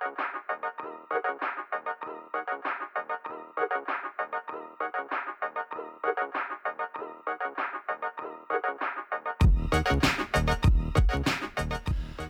thank you.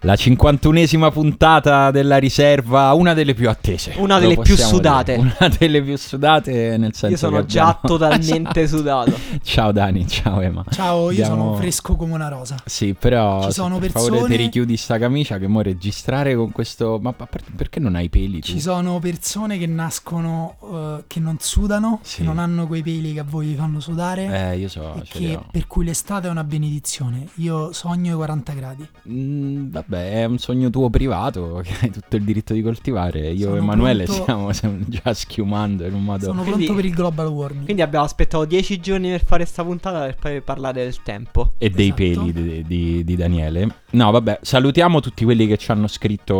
La 51esima puntata della riserva, una delle più attese. Una delle più sudate. Dire. Una delle più sudate nel senso Io sono che già abbiamo... totalmente sudato. ciao Dani, ciao Emma. Ciao, io Abbiamo- sono fresco come una rosa. Sì, però Ci se sono per favore persone- ti richiudi sta camicia che mo registrare con questo... Ma perché non hai i peli tu? Ci sono persone che nascono eh, che non sudano, Sì. che non hanno quei peli che a voi vi fanno sudare. Eh, io so, e che- per cui l'estate è una benedizione. Io sogno i 40 gradi. Mm, vabbè, è un sogno tuo privato che hai tutto il diritto di coltivare. Io Sono e Emanuele pronto- stiamo, stiamo già schiumando in un modo... Sono Quindi- pronto per il global warming. Quindi abbiamo aspettato 10 giorni per fare sta puntata per poi parlare del tempo. e dei Esatto. peli di, di- di Daniele. No, vabbè, salutiamo tutti quelli che ci hanno scritto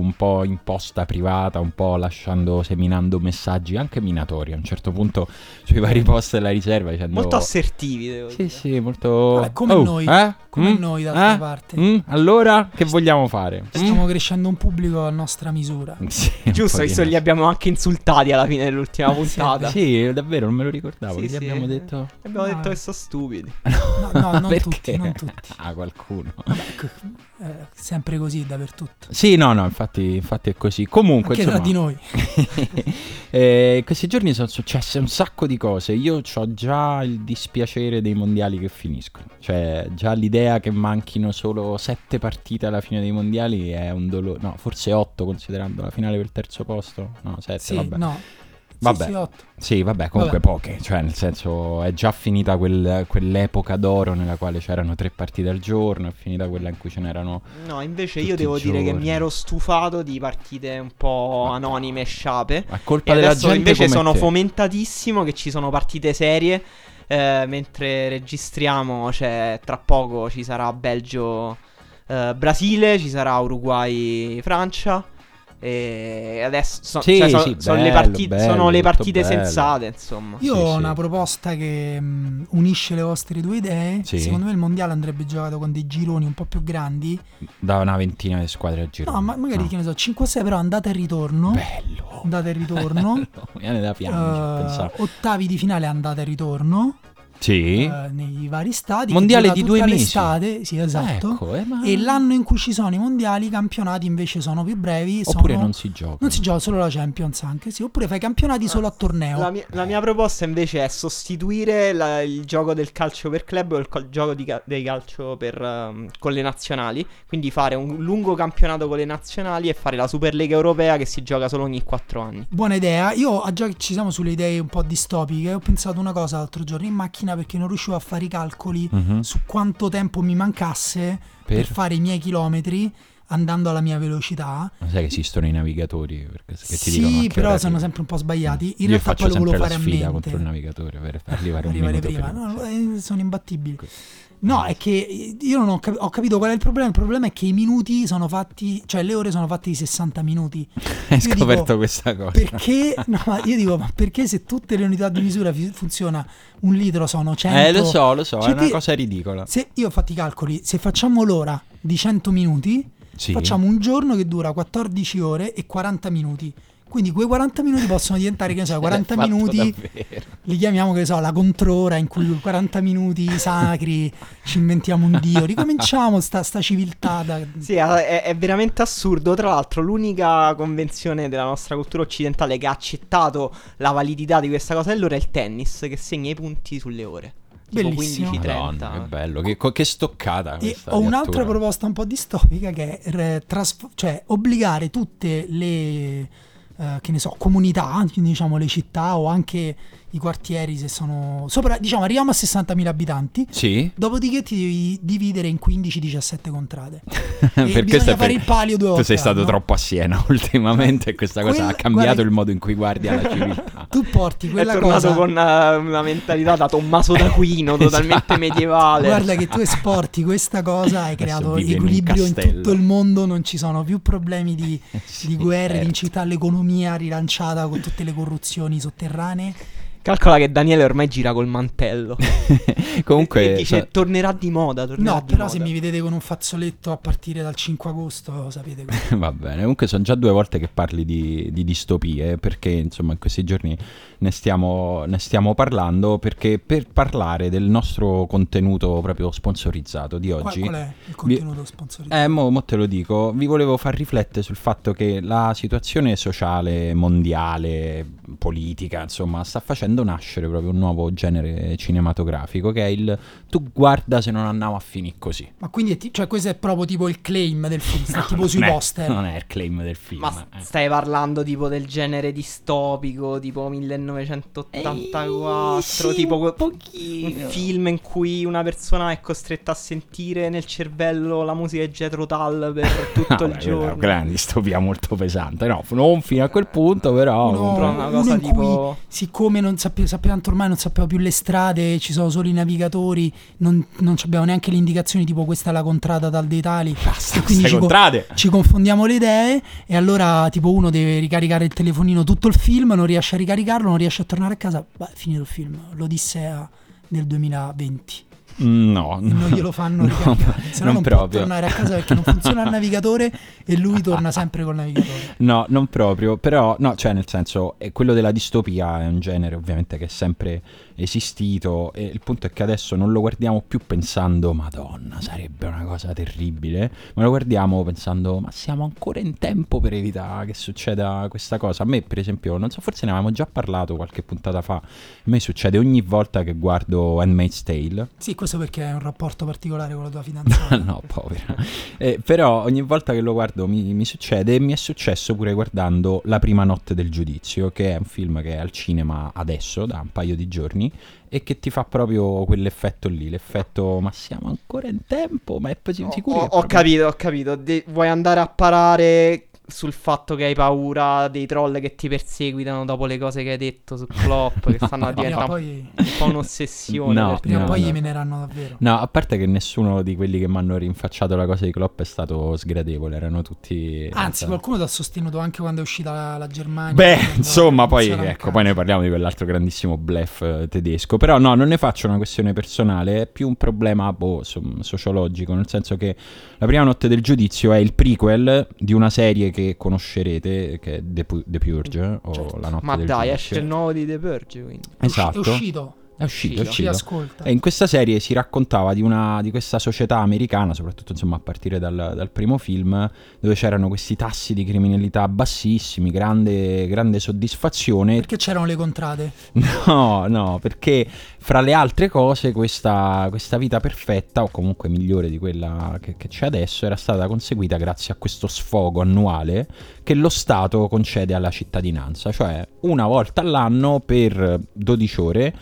un po' in posta privata, un po' lasciando, seminando messaggi anche minatori a un certo punto sui vari post della riserva dicendo... Molto assertivi, devo Sì, dire. sì, molto... Vabbè, come Oh, noi, eh? come Mm? noi d'altra Eh? parte. Mm? Allora, che vogliamo fare? Mm? Stiamo crescendo un pubblico a nostra misura. Sì, Giusto, visto li abbiamo anche insultati alla fine dell'ultima puntata. Sì, davvero, non me lo ricordavo. Sì, Gli sì. abbiamo detto... Abbiamo No. detto che sono stupidi. No, no, non Perché? tutti, non tutti. Ah, qualcuno. Vabbè, eh, sempre così dappertutto. Sì, no, no, infatti, infatti è così. Comunque, Anche tra insomma, di noi. Eh, questi giorni sono successe un sacco di cose. Io ho già il dispiacere dei mondiali che finiscono. Cioè, già l'idea che manchino solo sette partite alla fine dei mondiali è un dolore. No, forse otto considerando la finale per il terzo posto. No, sette, Sì, vabbè. no. Vabbè. Sì, sì, vabbè, comunque Vabbè. poche. Cioè, nel senso, è già finita quel- quell'epoca d'oro nella quale c'erano tre partite al giorno. È finita quella in cui ce n'erano. No, invece Tutti io devo dire che mi ero stufato di partite un po' anonime e sciape. A colpa E della gente. invece come sono te. fomentatissimo che ci sono partite serie. eh, mentre registriamo, c'è tra poco ci sarà Belgio eh, Brasile, ci sarà Uruguay Francia. E adesso so- Sì, cioè, so- sì, sono, le bello, parti- bello, sono le partite bello. sensate, insomma. Io Sì, ho sì. una proposta che mh, unisce le vostre due idee. Sì. Secondo me il mondiale andrebbe giocato con dei gironi un po' più grandi. Da una ventina di squadre a giro. No, ma magari che ne so, 5-6 però andata e ritorno. Bello. Andata e ritorno. Mi viene da piangere a Eh, pensare. ottavi di finale andata e ritorno. Sì. eh, nei vari stati. che Mondiale di due mesi. l'estate, Sì, esatto. Ecco, eh, ma- E l'anno in cui ci sono i mondiali, i campionati invece sono più brevi. Oppure sono- non si gioca. non si gioca solo la Champions anche, sì. Oppure fai campionati solo a torneo. La mia, la mia proposta invece è sostituire la- il gioco del calcio per club o il cal- gioco di ca- del calcio per, ehm, con le nazionali. Quindi fare un lungo campionato con le nazionali e fare la Superlega europea che si gioca solo ogni 4 anni. Buona idea. Io, già che ci siamo sulle idee un po' distopiche, ho pensato una cosa l'altro giorno in macchina perché non riuscivo a fare i calcoli Mhm. su quanto tempo mi mancasse per, Per- fare i miei chilometri andando alla mia velocità. Ma sai che esistono i navigatori perché, che ti sì, dicono però ora sono sempre un po' sbagliati. In Io realtà poi lo volevo fare a mente. contro il navigatore per arrivare un arrivare prima. prima. No, eh, sono imbattibili. Ecco. No, è che io non ho, cap- ho capito qual è il problema. Il problema è che i minuti sono fatti, cioè le ore sono fatte di 60 minuti. Hai Io scoperto dico, questa cosa. Perché? No, ma io dico, ma perché se tutte le unità di misura fi- funziona un litro sono 100? Eh, lo so, lo so, Cioè, è una ti- cosa ridicola. Se io ho fatto i calcoli, se facciamo l'ora di 100 minuti, Sì. facciamo un giorno che dura 14 ore e 40 minuti. Quindi quei 40 minuti possono diventare, che ne so, 40 È fatto minuti davvero. li chiamiamo, che ne so, la controra in cui 40 minuti sacri ci inventiamo un dio. Ricominciamo sta, sta civiltà. da- Sì, è, è veramente assurdo. Tra l'altro, l'unica convenzione della nostra cultura occidentale che ha accettato la validità di questa cosa allora è il tennis, che segna i punti sulle ore. Bellissimo. 15-30. Madonna, che bello, che, che stoccata E questa ho un'altra proposta un po' distopica che è re- trasf- cioè obbligare tutte le eh, che ne so, comunità, diciamo le città o anche i quartieri se sono sopra, diciamo arriviamo a 60.000 abitanti. Sì? Dopodiché ti devi dividere in 15-17 contrade. Perché bisogna fare il palio due Tu volte sei stato l'anno. troppo a Siena ultimamente e questa cosa Quella- ha cambiato guarda- il modo in cui guardi alla civiltà. Tu porti È quella tornato cosa con eh, una mentalità da Tommaso d'Aquino, totalmente Esatto. medievale. Guarda che tu esporti questa cosa, hai creato in equilibrio in, castello. tutto il mondo, non ci sono più problemi di, Sì, di guerre, certo. di incità all'economia rilanciata con tutte le corruzioni sotterranee Calcola che Daniele ormai gira col mantello. Comunque, e dice so- tornerà di moda. Tornerà No, di però moda. se mi vedete con un fazzoletto a partire dal 5 agosto, sapete. Va bene, comunque sono già due volte che parli di, di distopie, perché insomma in questi giorni ne stiamo, ne stiamo parlando, perché per parlare del nostro contenuto proprio sponsorizzato di Qual, oggi... qual è il contenuto sponsorizzato? Eh, mo, mo te lo dico, vi volevo far riflettere sul fatto che la situazione sociale, mondiale, politica, insomma, sta facendo nascere proprio un nuovo genere cinematografico che è il tu guarda se non andiamo a finire così. Ma quindi ti- cioè, questo è proprio tipo il claim del film, sta tipo sui è- poster. Non è il claim del film. Ma eh. stai parlando tipo del genere distopico, tipo 1984, Eh, sì, tipo un pochino. un film in cui una persona è costretta a sentire nel cervello la musica di Jethro Tull per tutto Ah, il beh, giorno. È una distopia molto pesante. No, non fino a quel punto, però. Comunque- una cosa in tipo Siccome non sappiamo, sappiamo tanto ormai non sappiamo più le strade, ci sono solo i navigatori, non, non abbiamo neanche le indicazioni tipo questa è la contrada dal Deitali. Basta, quindi ci, co- contrade. ci confondiamo le idee e allora tipo uno deve ricaricare il telefonino tutto il film, non riesce a ricaricarlo, non riesce a tornare a casa, beh, finito il film, l'Odissea del 2020. No, non glielo fanno ricaricare, se no non non può tornare a casa perché non funziona il navigatore e lui torna sempre col navigatore. No, non proprio, però, no, cioè nel senso, è quello della distopia è un genere ovviamente che è sempre esistito e il punto è che adesso non lo guardiamo più pensando, madonna, sarebbe una cosa terribile, ma lo guardiamo pensando, ma siamo ancora in tempo per evitare che succeda questa cosa. A me, per esempio, non so, forse ne avevamo già parlato qualche puntata fa, a me succede ogni volta che guardo Handmaid's Tale, Sì, questo perché è un rapporto particolare con la tua fidanzata. no, povera. Eh, però ogni volta che lo guardo mi, mi succede e mi è successo pure guardando La prima notte del giudizio, che è un film che è al cinema adesso, da un paio di giorni, e che ti fa proprio quell'effetto lì, l'effetto ma siamo ancora in tempo, ma è Ho, sicuro ho- ho proprio- capito, ho capito. De- vuoi andare a parare sul fatto che hai paura dei troll che ti perseguitano dopo le cose che hai detto su Klopp, che stanno a diventare poi, un po' un'ossessione. No, prima o no, poi no. gli meneranno davvero. No, a parte che nessuno di quelli che mi hanno rinfacciato la cosa di Klopp è stato sgradevole, erano tutti... Anzi, senza- qualcuno ti ha sostenuto anche quando è uscita la, la Germania. Beh, insomma, poi ecco, poi ne calcio. parliamo di quell'altro grandissimo bluff eh, tedesco. Però no, non ne faccio una questione personale, è più un problema boh, so- sociologico, nel senso che La prima notte del giudizio è il prequel di una serie che conoscerete, che è The, Pu- The Purge, o Certo. La notte Ma del dai, esce il nuovo di The Purge, quindi. Esatto. È uscito. È uscito, è Uscito. Ascolta. E in questa serie si raccontava di, una, di questa società americana, soprattutto insomma a partire dal, dal primo film, dove c'erano questi tassi di criminalità bassissimi, grande, grande soddisfazione. Perché c'erano le contrade? No, no, perché fra le altre cose questa, questa vita perfetta, o comunque migliore di quella che, che c'è adesso, era stata conseguita grazie a questo sfogo annuale che lo Stato concede alla cittadinanza, cioè una volta all'anno per 12 ore.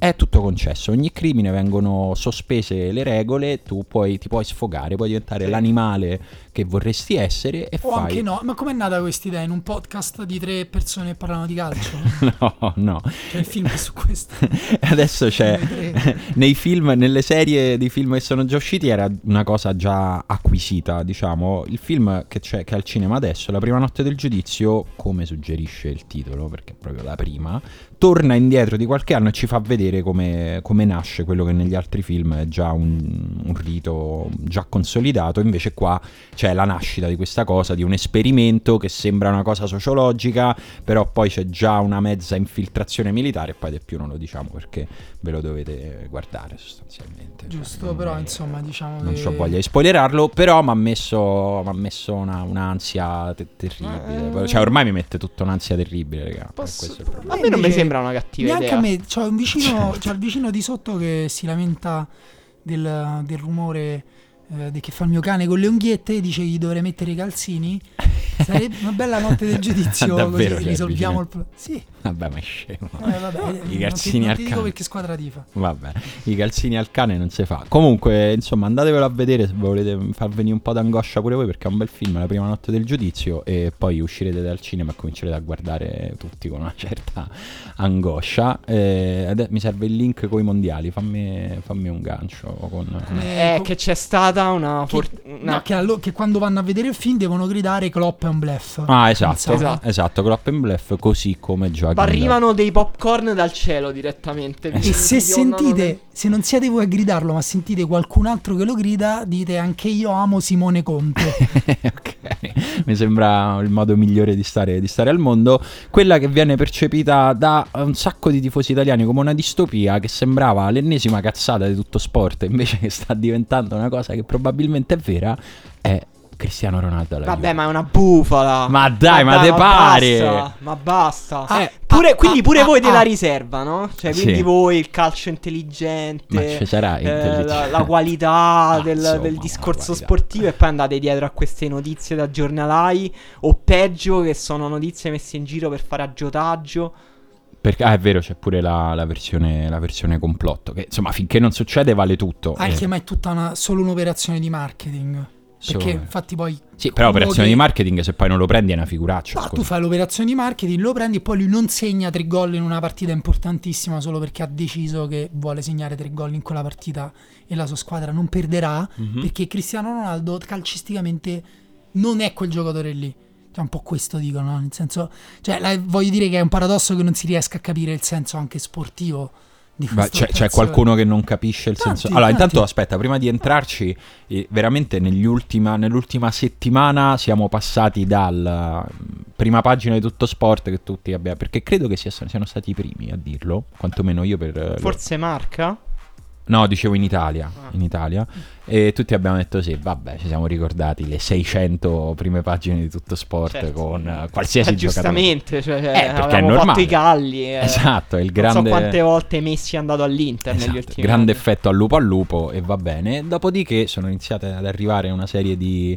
È tutto concesso, ogni crimine vengono sospese le regole, tu puoi, ti puoi sfogare, puoi diventare Sì. l'animale che vorresti essere e O fai... anche no. Ma com'è nata questa idea? In un podcast di tre persone che parlano di calcio? No, no. C'è il film su questo. Adesso c'è... Nei film, nelle serie di film che sono già usciti era una cosa già acquisita, diciamo. Il film che c'è che è al cinema adesso, La prima notte del giudizio, come suggerisce il titolo, perché è proprio la prima, torna indietro di qualche anno e ci fa vedere come, come nasce quello che negli altri film è già un, un rito già consolidato. Invece qua c'è la nascita di questa cosa, di un esperimento che sembra una cosa sociologica, però poi c'è già una mezza infiltrazione militare e poi del più non lo diciamo perché ve lo dovete guardare sostanzialmente. Cioè, Giusto, non però è- insomma diciamo Non che... ho voglia di spoilerarlo, però mi ha messo, m'ha messo una- un'ansia te- terribile. Eh. Cioè, ormai mi mette tutta un'ansia terribile, raga. Posso-. A me non mi sembra una cattiva Neanche idea. a me, c'ho un vicino, c'ho il vicino di sotto che si lamenta del, del rumore eh, che fa il mio cane con le unghiette, dice che gli dovrei mettere i calzini. Sarebbe una bella notte del giudizio, Davvero, così cioè, risolviamo il problema. Sì, Vabbè, ma è scemo. eh, vabbè, eh, non ti- calzini non al ti dico cane. perché squadra tifa. Vabbè, i calzini al cane non si fa. Comunque, insomma, andatevelo a vedere se volete far venire un po' d'angoscia pure voi, perché è un bel film, la prima notte del giudizio, e poi uscirete dal cinema e comincerete a guardare tutti con una certa angoscia. Eh, mi serve il link con i mondiali, fammi, fammi un gancio. Con... Come- Eh, che c'è stata una... Che- for- una- No, che, allo- che quando vanno a vedere il film devono gridare Klopp and Bluff. Ah, esatto, Pensavo. Esatto. esatto, Clop and Bluff, così come giochi. Arrivano dei popcorn dal cielo direttamente. Eh E se sentite, nel- se non siete voi a gridarlo, ma sentite qualcun altro che lo grida, dite anche io amo Simone Conte. ok, mi sembra il modo migliore di stare, di stare al mondo. Quella che viene percepita da un sacco di tifosi italiani come una distopia che sembrava l'ennesima cazzata di tutto sport, invece che sta diventando una cosa che probabilmente è vera, è Cristiano Ronaldo alla Vabbè, Juve. ma è una bufala. Ma dai, ma te pare? Basta, ma basta. Ah, Eh, pure- ah, quindi ah, pure ah, voi della ah. riserva, no? Cioè, quindi Sì. voi il calcio intelligente. Ma ci sarà eh, la, la qualità Ah, del, insomma, del discorso sportivo e poi andate dietro a queste notizie da giornalai o peggio che sono notizie messe in giro per fare aggiotaggio. Perché, ah, è vero, c'è pure la, la versione, la versione complotto. Che insomma, finché non succede, vale tutto. Anche Eh, ma è tutta una, solo un'operazione di marketing. Perché solo- infatti poi Sì, però operazione che- di marketing, se poi non lo prendi, è una figuraccia. Scusa. tu fai l'operazione di marketing, lo prendi e poi lui non segna tre gol in una partita importantissima solo perché ha deciso che vuole segnare tre gol in quella partita e la sua squadra non perderà Mhm. perché Cristiano Ronaldo calcisticamente non è quel giocatore lì. Cioè, un po' questo dicono, no? nel senso, cioè, la- voglio dire che è un paradosso che non si riesca a capire il senso anche sportivo questo c'è, c'è qualcuno che non capisce il Tanti, senso. Allora, tanti. intanto aspetta, prima di entrarci, eh, veramente nell'ultima settimana siamo passati dalla mm, prima pagina di tutto sport che tutti abbiamo. Perché credo che sia- siano stati i primi a dirlo, quantomeno io per. eh, Forse marca? No, dicevo in Italia, Ah. in Italia. E tutti abbiamo detto sì, vabbè, ci siamo ricordati le 600 prime pagine di tutto sport Certo. con eh, qualsiasi Eh, giocatore. giustamente, cioè, cioè, Eh, perché è normale. fatto i galli. eh. Esatto, il Non grande... so quante volte Messi è andato all'Inter negli Esatto, ultimi grande anni. effetto al lupo al lupo e va bene. Dopodiché sono iniziate ad arrivare una serie di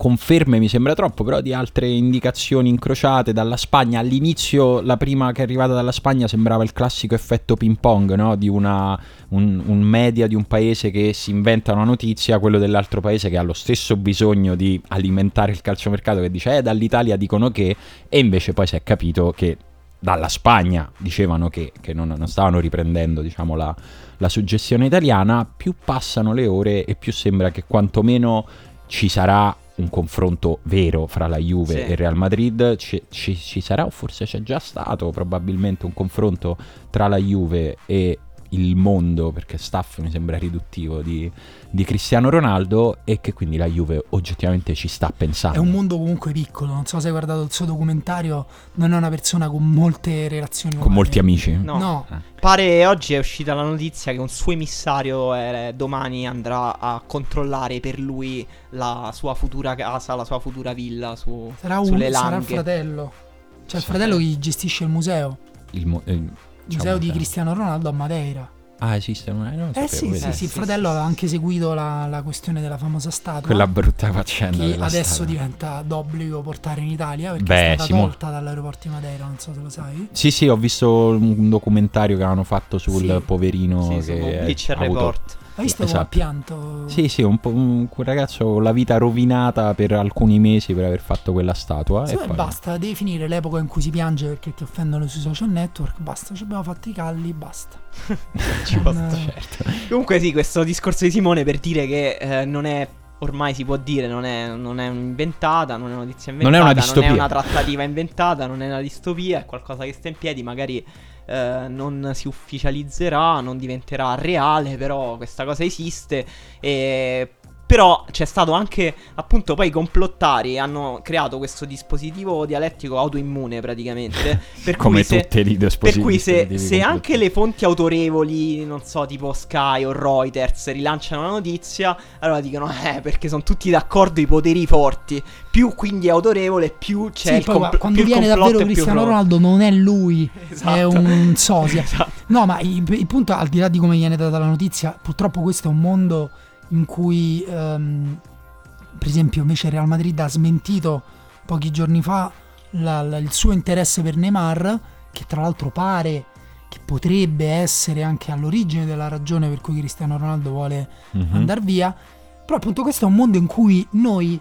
conferme, mi sembra troppo, però di altre indicazioni incrociate dalla Spagna. All'inizio la prima che è arrivata dalla Spagna sembrava il classico effetto ping pong, no? Di una, un, un media di un paese che si inventa una notizia, quello dell'altro paese che ha lo stesso bisogno di alimentare il calciomercato che dice eh dall'Italia dicono che e invece poi si è capito che dalla Spagna dicevano che, che non, non stavano riprendendo diciamo la, la suggestione italiana, più passano le ore e più sembra che quantomeno ci sarà un confronto vero fra la Juve Sì. e il Real Madrid, ci, ci- ci sarà o forse c'è già stato probabilmente un confronto tra la Juve e il mondo, perché staff mi sembra riduttivo di, di Cristiano Ronaldo e che quindi la Juve oggettivamente ci sta È pensando. un mondo comunque piccolo, non so se hai guardato il suo documentario, non è una persona con molte relazioni Con umane. molti amici. No. No, Pare oggi è uscita la notizia che un suo emissario eh, domani andrà a controllare per lui la sua futura casa, la sua futura villa su, sarà, un, sulle sarà il langhe. fratello. Cioè il Sì. fratello che gestisce il museo, Il mo- eh, il museo di Cristiano Ronaldo a Madeira. Ah, esiste? Non, eh, non lo Eh sì, sì, Eh, sì, il fratello sì, aveva anche seguito la, la questione della famosa statua. Quella brutta faccenda che adesso statua. diventa d'obbligo portare in Italia perché Beh, è stata Simo- tolta dall'aeroporto di Madeira, non so se lo sai. Sì, sì, ho visto un documentario che avevano fatto sul Sì. poverino Sì, che Bleacher ha avuto- Report. Hai visto Esatto. pianto? Sì, sì, un, po', un quel ragazzo con la vita rovinata per alcuni mesi per aver fatto quella statua. Sì, e poi- basta, devi finire l'epoca in cui si piange perché ti offendono sui social network, basta, ci abbiamo fatto i calli, basta. Ci Non- posso- Certo. Comunque sì, questo discorso di Simone per dire che eh, non è ormai si può dire non è, non è inventata, non è una notizia Non è inventata, una non è una trattativa inventata, non è una distopia, è qualcosa che sta in piedi, magari eh, non si ufficializzerà, non diventerà reale, però questa cosa esiste e però c'è stato anche appunto poi i complottari hanno creato questo dispositivo dialettico autoimmune praticamente per Come cui se, tutte le per dispositivi. cui se, se anche le fonti autorevoli, non so, tipo Sky o Reuters, rilanciano la notizia, allora dicono, eh, perché sono tutti d'accordo i poteri forti. Più quindi è autorevole, più c'è sì, il compl- quando viene davvero Cristiano. Ronaldo non è lui, è Esatto. un sosia. Esatto. No, ma il, il punto, al di là di come viene data la notizia, purtroppo questo è un mondo in cui, ehm, per esempio, invece il Real Madrid ha smentito pochi giorni fa la- la- il suo interesse per Neymar, che tra l'altro pare che potrebbe essere anche all'origine della ragione per cui Cristiano Ronaldo vuole Mhm. andare via. Però appunto questo è un mondo in cui noi,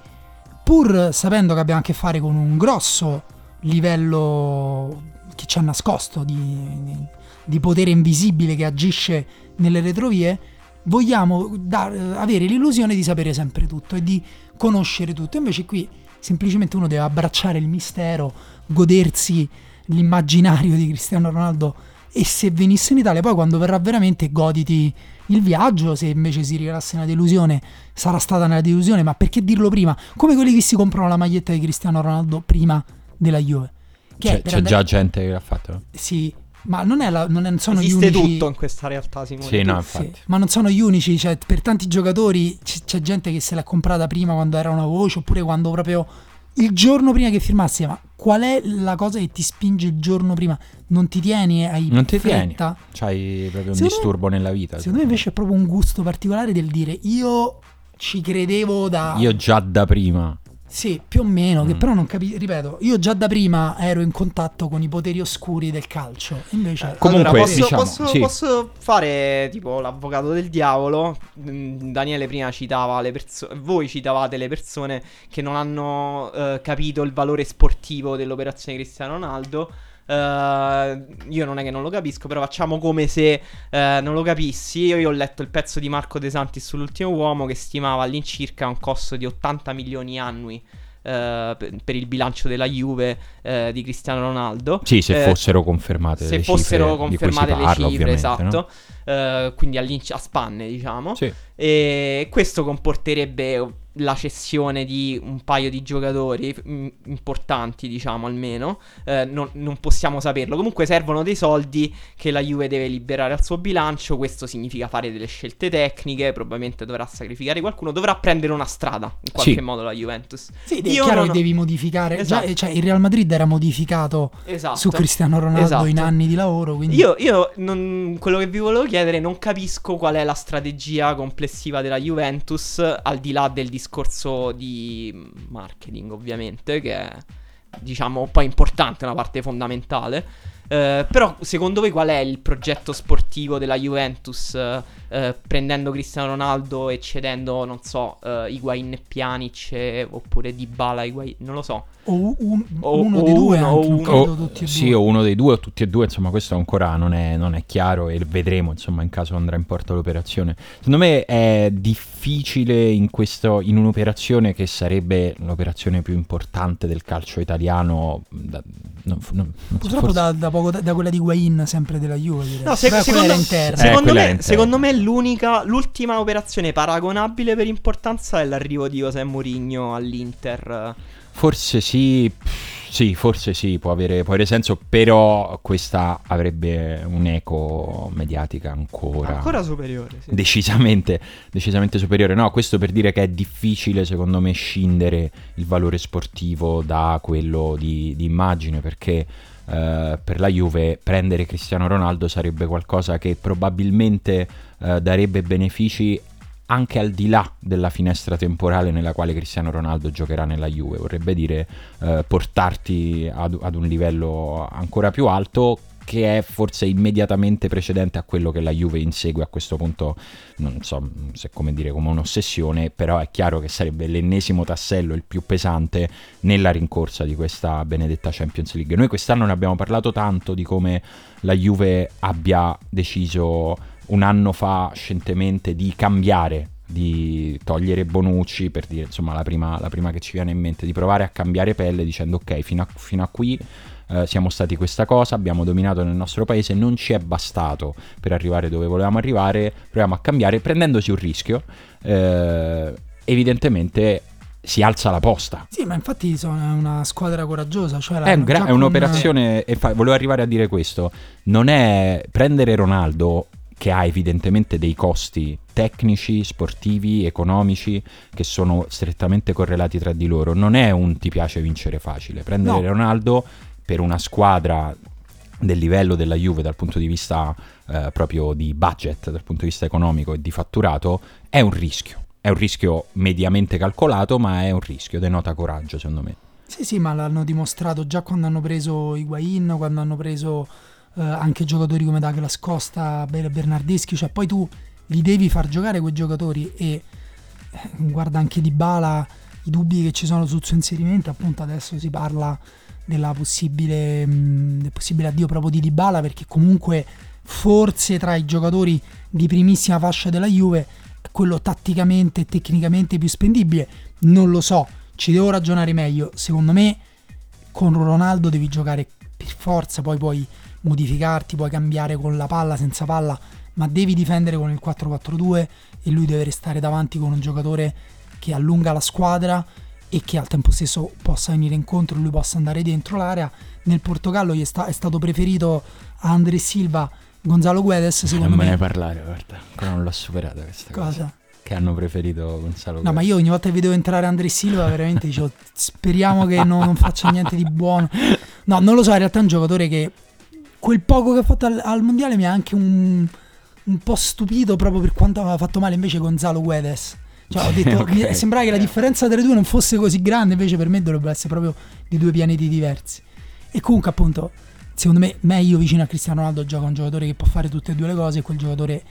pur sapendo che abbiamo a che fare con un grosso livello che ci ha nascosto di, di- di potere invisibile che agisce nelle retrovie, vogliamo dar- avere l'illusione di sapere sempre tutto e di conoscere tutto. Invece qui semplicemente uno deve abbracciare il mistero, godersi l'immaginario di Cristiano Ronaldo e se venisse in Italia poi quando verrà veramente goditi il viaggio, se invece si rivelasse una delusione sarà stata una delusione, ma perché dirlo prima? Come quelli che si comprano la maglietta di Cristiano Ronaldo prima della Juve. Che C'è, c'è andare- già gente che l'ha fatto. Sì, ma non, è la, non, è- sono Esiste gli unici... tutto in questa realtà, Simone. Sì, no, Sì, ma non sono gli unici, cioè, per tanti giocatori c- c'è gente che se l'ha comprata prima quando era una voce oppure quando proprio il giorno prima che firmassi, ma qual è la cosa che ti spinge il giorno prima? Non ti tieni, hai Non ti tieni. fretta? C'hai proprio un Secondo me- disturbo nella vita. Secondo me invece è proprio un gusto particolare del dire io ci credevo da... Io già da prima. Sì, più o meno, che Mm. però non capisco, ripeto, io già da prima ero in contatto con i poteri oscuri del calcio, invece... Comunque, allora, posso, diciamo, posso- sì. posso fare tipo l'avvocato del diavolo? Mm, Daniele prima citava le persone, voi citavate le persone che non hanno eh, capito il valore sportivo dell'operazione Cristiano Ronaldo. Eh, io non è che non lo capisco, però facciamo come se eh, non lo capissi. Io, io ho letto il pezzo di Marco De Santis sull'ultimo uomo che stimava all'incirca un costo di 80 milioni annui. eh, per, per il bilancio della Juve eh, di Cristiano Ronaldo Sì, se fossero confermate se le fossero confermate le parla, cifre, no? esatto, Eh, quindi a spanne, diciamo. Sì. E questo comporterebbe la cessione di un paio di giocatori mm, importanti, diciamo almeno. Eh, non, non possiamo saperlo. Comunque servono dei soldi che la Juve deve liberare al suo bilancio. Questo significa fare delle scelte tecniche. Probabilmente dovrà sacrificare qualcuno. Dovrà prendere una strada in qualche Sì. modo la Juventus. Sì, è chiaro non- che devi modificare, già, Esatto. cioè il Real Madrid era modificato Esatto. su Cristiano Ronaldo Esatto. in anni di lavoro, quindi... Io, io non- quello che vi volevo chiedere, non capisco qual è la strategia complessiva della Juventus, al di là del discorso di marketing, ovviamente, che è, diciamo, poi importante, una parte fondamentale. Eh, però, secondo voi, qual è il progetto sportivo della Juventus? eh, eh, prendendo Cristiano Ronaldo e cedendo, non so, eh, Higuain e Pjanic, oppure Dybala, Higuain, non lo so. O un- O- uno o dei due uno, anche, o O- tutti e sì, due. o uno dei due o tutti e due, insomma, questo ancora non è, non è chiaro e vedremo, insomma, in caso andrà in porto l'operazione. Secondo me è difficile in, questo, in un'operazione che sarebbe l'operazione più importante del calcio italiano. da- non- non- non so, Purtroppo forse- da, da poco, da quella di Guain, sempre della Juve. direi. No, se- secondo. Eh, secondo quella me, secondo me l'unica, l'ultima operazione paragonabile per importanza è l'arrivo di José Mourinho all'Inter. Forse sì, pff, sì, forse sì, può avere, può avere senso, però questa avrebbe un'eco mediatica ancora, Ancora superiore, sì. decisamente, decisamente superiore. No, questo per dire che è difficile secondo me scindere il valore sportivo da quello di, di immagine, perché eh, per la Juve prendere Cristiano Ronaldo sarebbe qualcosa che probabilmente eh, darebbe benefici anche al di là della finestra temporale nella quale Cristiano Ronaldo giocherà nella Juve, vorrebbe dire eh, portarti ad, ad un livello ancora più alto che è forse immediatamente precedente a quello che la Juve insegue a questo punto, non so se come dire come un'ossessione, però è chiaro che sarebbe l'ennesimo tassello, il più pesante nella rincorsa di questa benedetta Champions League. Noi quest'anno ne abbiamo parlato tanto di come la Juve abbia deciso un anno fa scientemente di cambiare, di togliere Bonucci, per dire insomma la prima, la prima che ci viene in mente, di provare a cambiare pelle dicendo ok, fino a, fino a qui eh, siamo stati questa cosa, abbiamo dominato nel nostro paese, non ci è bastato per arrivare dove volevamo arrivare, proviamo a cambiare prendendosi un rischio, eh, evidentemente si alza la posta. Sì, ma infatti sono è una squadra coraggiosa. Cioè È, un gra- è con- un'operazione, e fa- volevo arrivare a dire questo, non è prendere Ronaldo che ha evidentemente dei costi tecnici, sportivi, economici che sono strettamente correlati tra di loro, non è un ti piace vincere facile, prendere No. Ronaldo per una squadra del livello della Juve dal punto di vista eh, proprio di budget, dal punto di vista economico e di fatturato, è un rischio. È un rischio mediamente calcolato, ma è un rischio, denota coraggio secondo me. Sì, sì, ma l'hanno dimostrato già quando hanno preso Higuain, quando hanno preso eh, anche giocatori come Douglas Costa, Ber- Bernardeschi, cioè poi tu li devi far giocare quei giocatori e eh, guarda anche Di Bala, i dubbi che ci sono sul suo inserimento, appunto adesso si parla possibile, mh, del possibile addio proprio di Dybala perché comunque forse tra i giocatori di primissima fascia della Juve quello tatticamente e tecnicamente più spendibile non lo so ci devo ragionare meglio. Secondo me con Ronaldo devi giocare per forza, poi puoi modificarti, puoi cambiare con la palla, senza palla, ma devi difendere con il 4-4-2 e lui deve restare davanti con un giocatore che allunga la squadra e che al tempo stesso possa venire incontro e lui possa andare dentro l'area. Nel Portogallo gli è, sta- è stato preferito a André Silva Gonzalo Guedes, secondo non me me. ne parlare, guarda, ancora non l'ho superata questa cosa. Cosa? Che hanno preferito Gonzalo No, Guedes. ma io ogni volta che vedevo entrare André Silva, veramente dicevo, speriamo che non, non faccia niente di buono. No, non lo so, in realtà è un giocatore che quel poco che ha fatto al, al mondiale mi ha anche un, un po' stupito proprio per quanto aveva fatto male invece Gonzalo Guedes. Cioè, ho detto, Ok. mi sembrava che la differenza tra i due non fosse così grande, invece per me dovrebbe essere proprio di due pianeti diversi. E comunque, appunto, secondo me, meglio vicino a Cristiano Ronaldo gioca un giocatore che può fare tutte e due le cose. E quel giocatore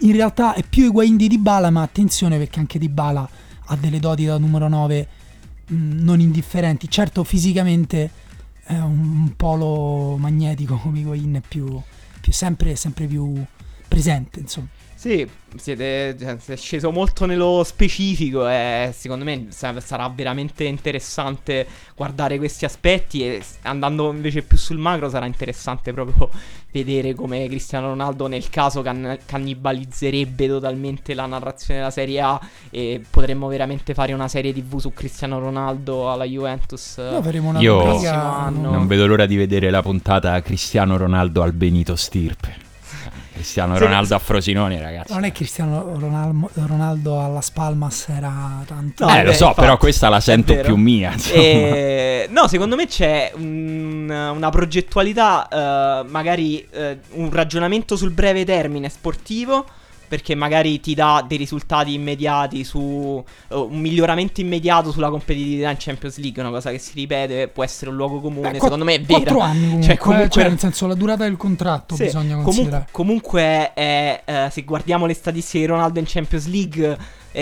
in realtà è più Higuain di Dybala, ma attenzione perché anche Dybala ha delle doti da numero 9 mh, non indifferenti. Certo, fisicamente un, polo magnetico come è più, più sempre, sempre più presente, insomma. Sì, siete, cioè, siete sceso molto nello specifico e secondo me sa- sarà veramente interessante guardare questi aspetti e andando invece più sul macro sarà interessante proprio vedere come Cristiano Ronaldo nel caso can- cannibalizzerebbe totalmente la narrazione della Serie A e potremmo veramente fare una serie TV su Cristiano Ronaldo alla Juventus. Noi faremo una Io prossimo anno. Non vedo l'ora di vedere la puntata Cristiano Ronaldo al Benito Stirpe. Cristiano Se- Ronaldo a Frosinone, ragazzi. Non è Cristiano Ronaldo, Ronaldo alla Spalmas era tanto. No, eh, lo beh, so, infatti, però questa la sento più mia. Insomma. Eh, no, secondo me c'è un- una progettualità, eh, magari eh, un ragionamento sul breve termine sportivo. Perché magari ti dà dei risultati immediati su eh, un miglioramento immediato sulla competitività in Champions League, una cosa che si ripete, può essere un luogo comune. Beh, secondo me è vera. Quattro anni comunque, Cioè, comunque- cioè, nel senso la durata del contratto Sì, bisogna comunque, considerare. comunque è, eh, se guardiamo le statistiche di Ronaldo in Champions League,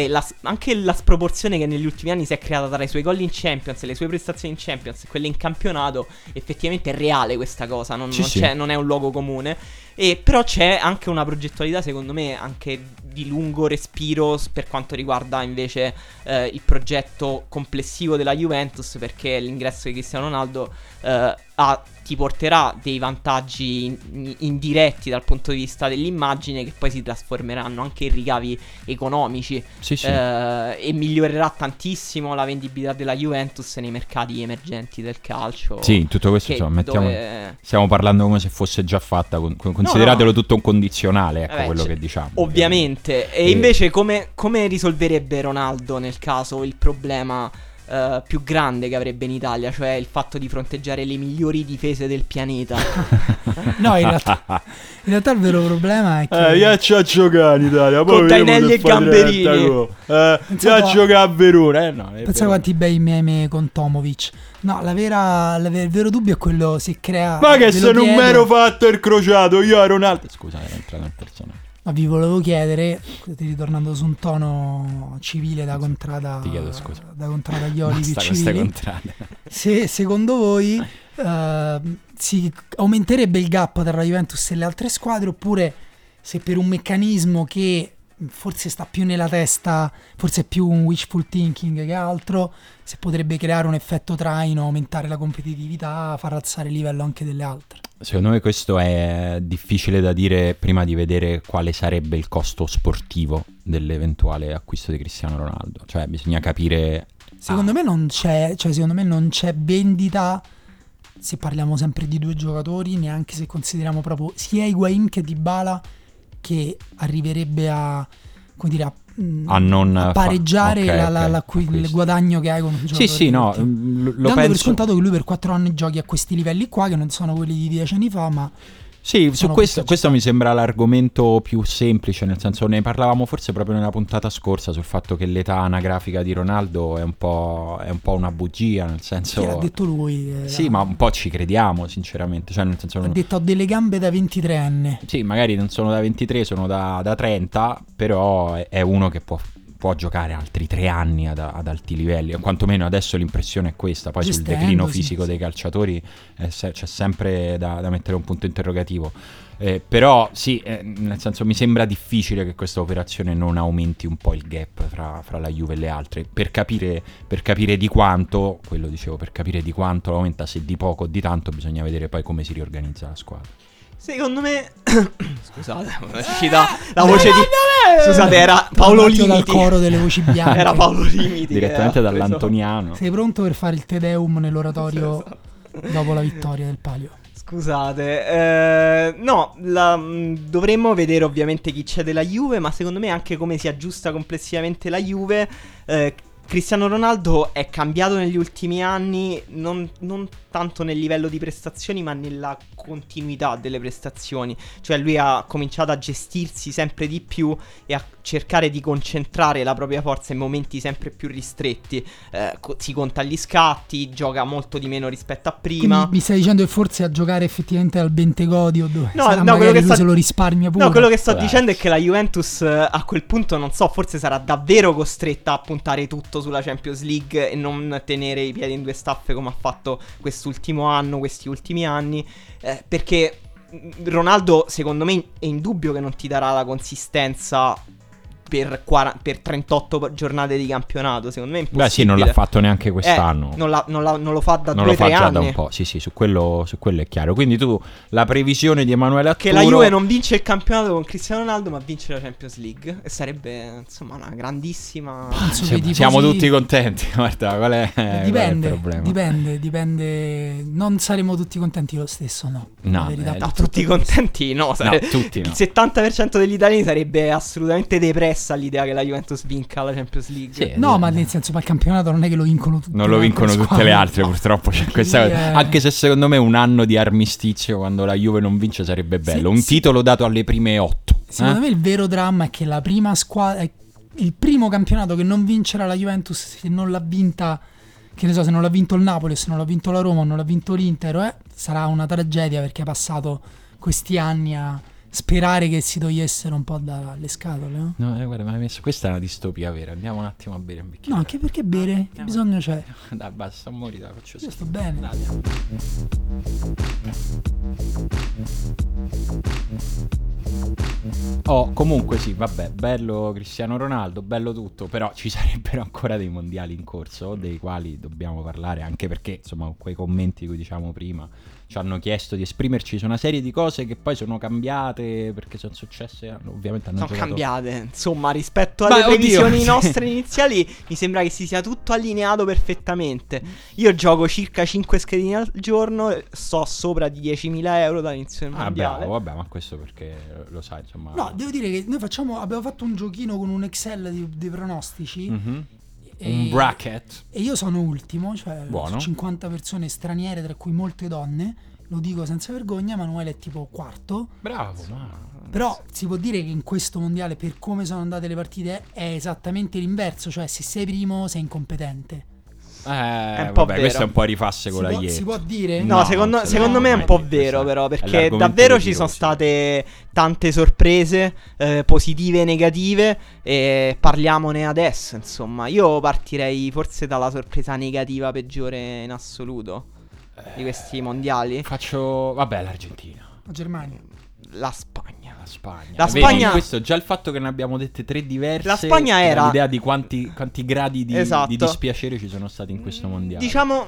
la- anche la sproporzione che negli ultimi anni si è creata tra i suoi gol in Champions e le sue prestazioni in Champions e quelle in campionato, effettivamente è reale questa cosa, non, Sì, non sì. non è un luogo comune. E però c'è anche una progettualità, secondo me, anche di lungo respiro per quanto riguarda invece eh, il progetto complessivo della Juventus, perché l'ingresso di Cristiano Ronaldo eh, ha- ti porterà dei vantaggi in- indiretti dal punto di vista dell'immagine che poi si trasformeranno anche in ricavi economici Sì, sì. eh, e migliorerà tantissimo la vendibilità della Juventus nei mercati emergenti del calcio. Sì, tutto questo insomma, mettiamo- dove- stiamo parlando come se fosse già fatta. con- con- Consideratelo tutto un condizionale, ecco Vabbè, quello cioè, che diciamo. Ovviamente. E Eh. invece come, come risolverebbe Ronaldo nel caso il problema eh, più grande che avrebbe in Italia, cioè il fatto di fronteggiare le migliori difese del pianeta? No, in realtà, in realtà il vero problema è che Eh, io a giocare in Italia, poi Con Tainelli e Gamberini. 30 gol. Eh, Pensavo a- giocare a Verona. Eh, no, pensa quanti bei meme con Tomovic. No, la vera, la ver- il vero dubbio è quello se crea. Ma che se non mi ero fatto il crociato, io ero Ronaldo. Scusa, era entrato nel personaggio. Ma vi volevo chiedere, ritornando su un tono civile da contrada. Ti chiedo scusa. Da contrada agli oli più Basta queste civili. Se secondo voi eh, si aumenterebbe il gap tra la Juventus e le altre squadre oppure se per un meccanismo che forse sta più nella testa, forse è più un wishful thinking che altro, se potrebbe creare un effetto traino, aumentare la competitività, far alzare il livello anche delle altre. Secondo me questo è difficile da dire prima di vedere quale sarebbe il costo sportivo dell'eventuale acquisto di Cristiano Ronaldo. Cioè bisogna capire... Secondo Ah. me non c'è, cioè secondo me non c'è vendita se parliamo sempre di due giocatori, neanche se consideriamo proprio sia Higuain che Dybala che arriverebbe a come dire a, mm, A non a fa- pareggiare ok, la- la- ok, l'acqui- il guadagno che hai con un giocatore. Sì, sì, no, mm, lo, Dando per penso... scontato che lui per quattro anni giochi a questi livelli qua, che non sono quelli di dieci anni fa, ma Sì, su questo, questo mi sembra l'argomento più semplice, nel senso ne parlavamo forse proprio nella puntata scorsa sul fatto che l'età anagrafica di Ronaldo è un po', è un po' una bugia, nel chi l'ha senso... detto lui? eh, Sì, ma un po' ci crediamo, sinceramente. Cioè, nel senso, ha detto ho delle gambe da 23enne. Sì, magari non sono da 23, sono da, da 30, però è, è uno che può, può giocare altri tre anni ad, ad alti livelli, o quantomeno adesso l'impressione è questa, poi sul declino fisico dei calciatori eh, se- c'è sempre da, da mettere un punto interrogativo. Eh, però sì, eh, nel senso mi sembra difficile che questa operazione non aumenti un po' il gap fra, fra la Juve e le altre. Per capire, per capire di quanto, quello dicevo, per capire di quanto aumenta, se di poco o di tanto, bisogna vedere poi come si riorganizza la squadra. Secondo me. Scusate, è uscita la voce di. Scusate, era Paolo Tornato dal Limiti. coro delle voci bianche. Era Paolo Limiti. Direttamente dall'Antoniano. Sei pronto per fare il Te Deum nell'oratorio Esatto. dopo la vittoria del Palio? Scusate, eh, no, la- dovremmo vedere ovviamente chi c'è della Juve, ma secondo me anche come si aggiusta complessivamente la Juve. Eh, Cristiano Ronaldo è cambiato negli ultimi anni, non, non tanto nel livello di prestazioni, ma nella continuità delle prestazioni. Cioè lui ha cominciato a gestirsi sempre di più e a cercare di concentrare la propria forza in momenti sempre più ristretti. Eh, co- si conta gli scatti, gioca molto di meno rispetto a prima. Quindi mi stai dicendo che forse a giocare effettivamente al Bentegodio dove No, sarà no, magari quello che lui sta- se lo risparmia pure. No, quello che sto Può dicendo è che la Juventus eh, a quel punto, non so, forse sarà davvero costretta a puntare tutto sulla Champions League e non tenere i piedi in due staffe come ha fatto quest'ultimo anno, questi ultimi anni. eh, perché mm, Ronaldo, secondo me, è indubbio che non ti darà la consistenza. Per, 40 per 38 giornate di campionato, secondo me è impossibile. Beh, sì, non l'ha fatto neanche Eh, quest'anno. non, l'ha- non l'ha- non lo fa da non lo 2-3 fa già anni. da un po'. Sì, sì, su quello, su quello è chiaro. Quindi tu la previsione di Emanuele Che Atturo la Juve non vince il campionato con Cristiano Ronaldo, ma vince la Champions League. E sarebbe, insomma, una grandissima. Che i siamo tifosi- tutti contenti. Guarda, qual è, qual è il dipende, problema? dipende, dipende. Non saremo tutti contenti lo stesso, no. No, La verità, eh, No, tutti così. contenti, no. No, sare- tutti no. Il 70% degli italiani sarebbe assolutamente depressa all'idea che la Juventus vinca la Champions League. Sì, No, eh, ma nel senso, ma il campionato non è che lo vincono tutti. Non lo vincono tutte le altre, purtroppo. C'è questa è- Anche se secondo me un anno di armistizio quando la Juve non vince sarebbe Sì, bello. un sì. titolo dato alle prime otto. Secondo eh? me il vero dramma è che la prima squadra. Il primo campionato che non vincerà la Juventus se non l'ha vinta. Che ne so, se non l'ha vinto il Napoli, se non l'ha vinto la Roma, o non l'ha vinto l'Inter, eh, sarà una tragedia perché ha passato questi anni a sperare che si togliessero un po' dalle scatole. No, No, eh, guarda, mi hai messo... questa è una distopia vera. Andiamo un attimo a bere un bicchiere. no anche perché bere? Che bisogno c'è? Dai, basta, muori, dai, faccio Io sto bene. Dai, andiamo. Oh, comunque sì, vabbè, bello Cristiano Ronaldo, bello tutto, però ci sarebbero ancora dei mondiali in corso, dei quali dobbiamo parlare, anche perché, insomma, quei commenti cui diciamo prima, ci hanno chiesto di esprimerci su una serie di cose che poi sono cambiate, perché sono successe, hanno- ovviamente hanno Sono giocato... cambiate. Insomma, rispetto Beh, alle oddio, previsioni sì. nostre iniziali, mi sembra che si sia tutto allineato perfettamente. Io gioco circa 5 schedine al giorno, sto sopra di 10.000 euro dall'inizio del Ah, mondiale. bravo, vabbè, ma questo perché lo sai, insomma... No, devo dire che noi facciamo, abbiamo fatto un giochino con un Excel di, dei pronostici. Mhm. Un bracket. e io sono ultimo, cioè Buono. su 50 persone straniere, tra cui molte donne. Lo dico senza vergogna, Emanuele è tipo quarto. Bravo, ma... Però si può dire che in questo mondiale, per come sono andate le partite, è esattamente l'inverso. Cioè, se sei primo, sei incompetente. Eh, un po' vabbè, vero. questo è un po' rifasse Si con la può, si può dire? No, No, secondo, se secondo me è un po' dire, vero, è- però, perché davvero ci sono state tante sorprese, eh, positive e negative, e parliamone adesso. Insomma, io partirei forse dalla sorpresa negativa peggiore in assoluto di questi mondiali: Faccio... Vabbè, l'Argentina. La Germania. la Spagna. La Spagna. La Vedi, Spagna- questo già il fatto che ne abbiamo dette tre diverse. La Spagna era- l'idea di quanti, quanti gradi di, Esatto. di dispiacere ci sono stati in questo mondiale. Diciamo.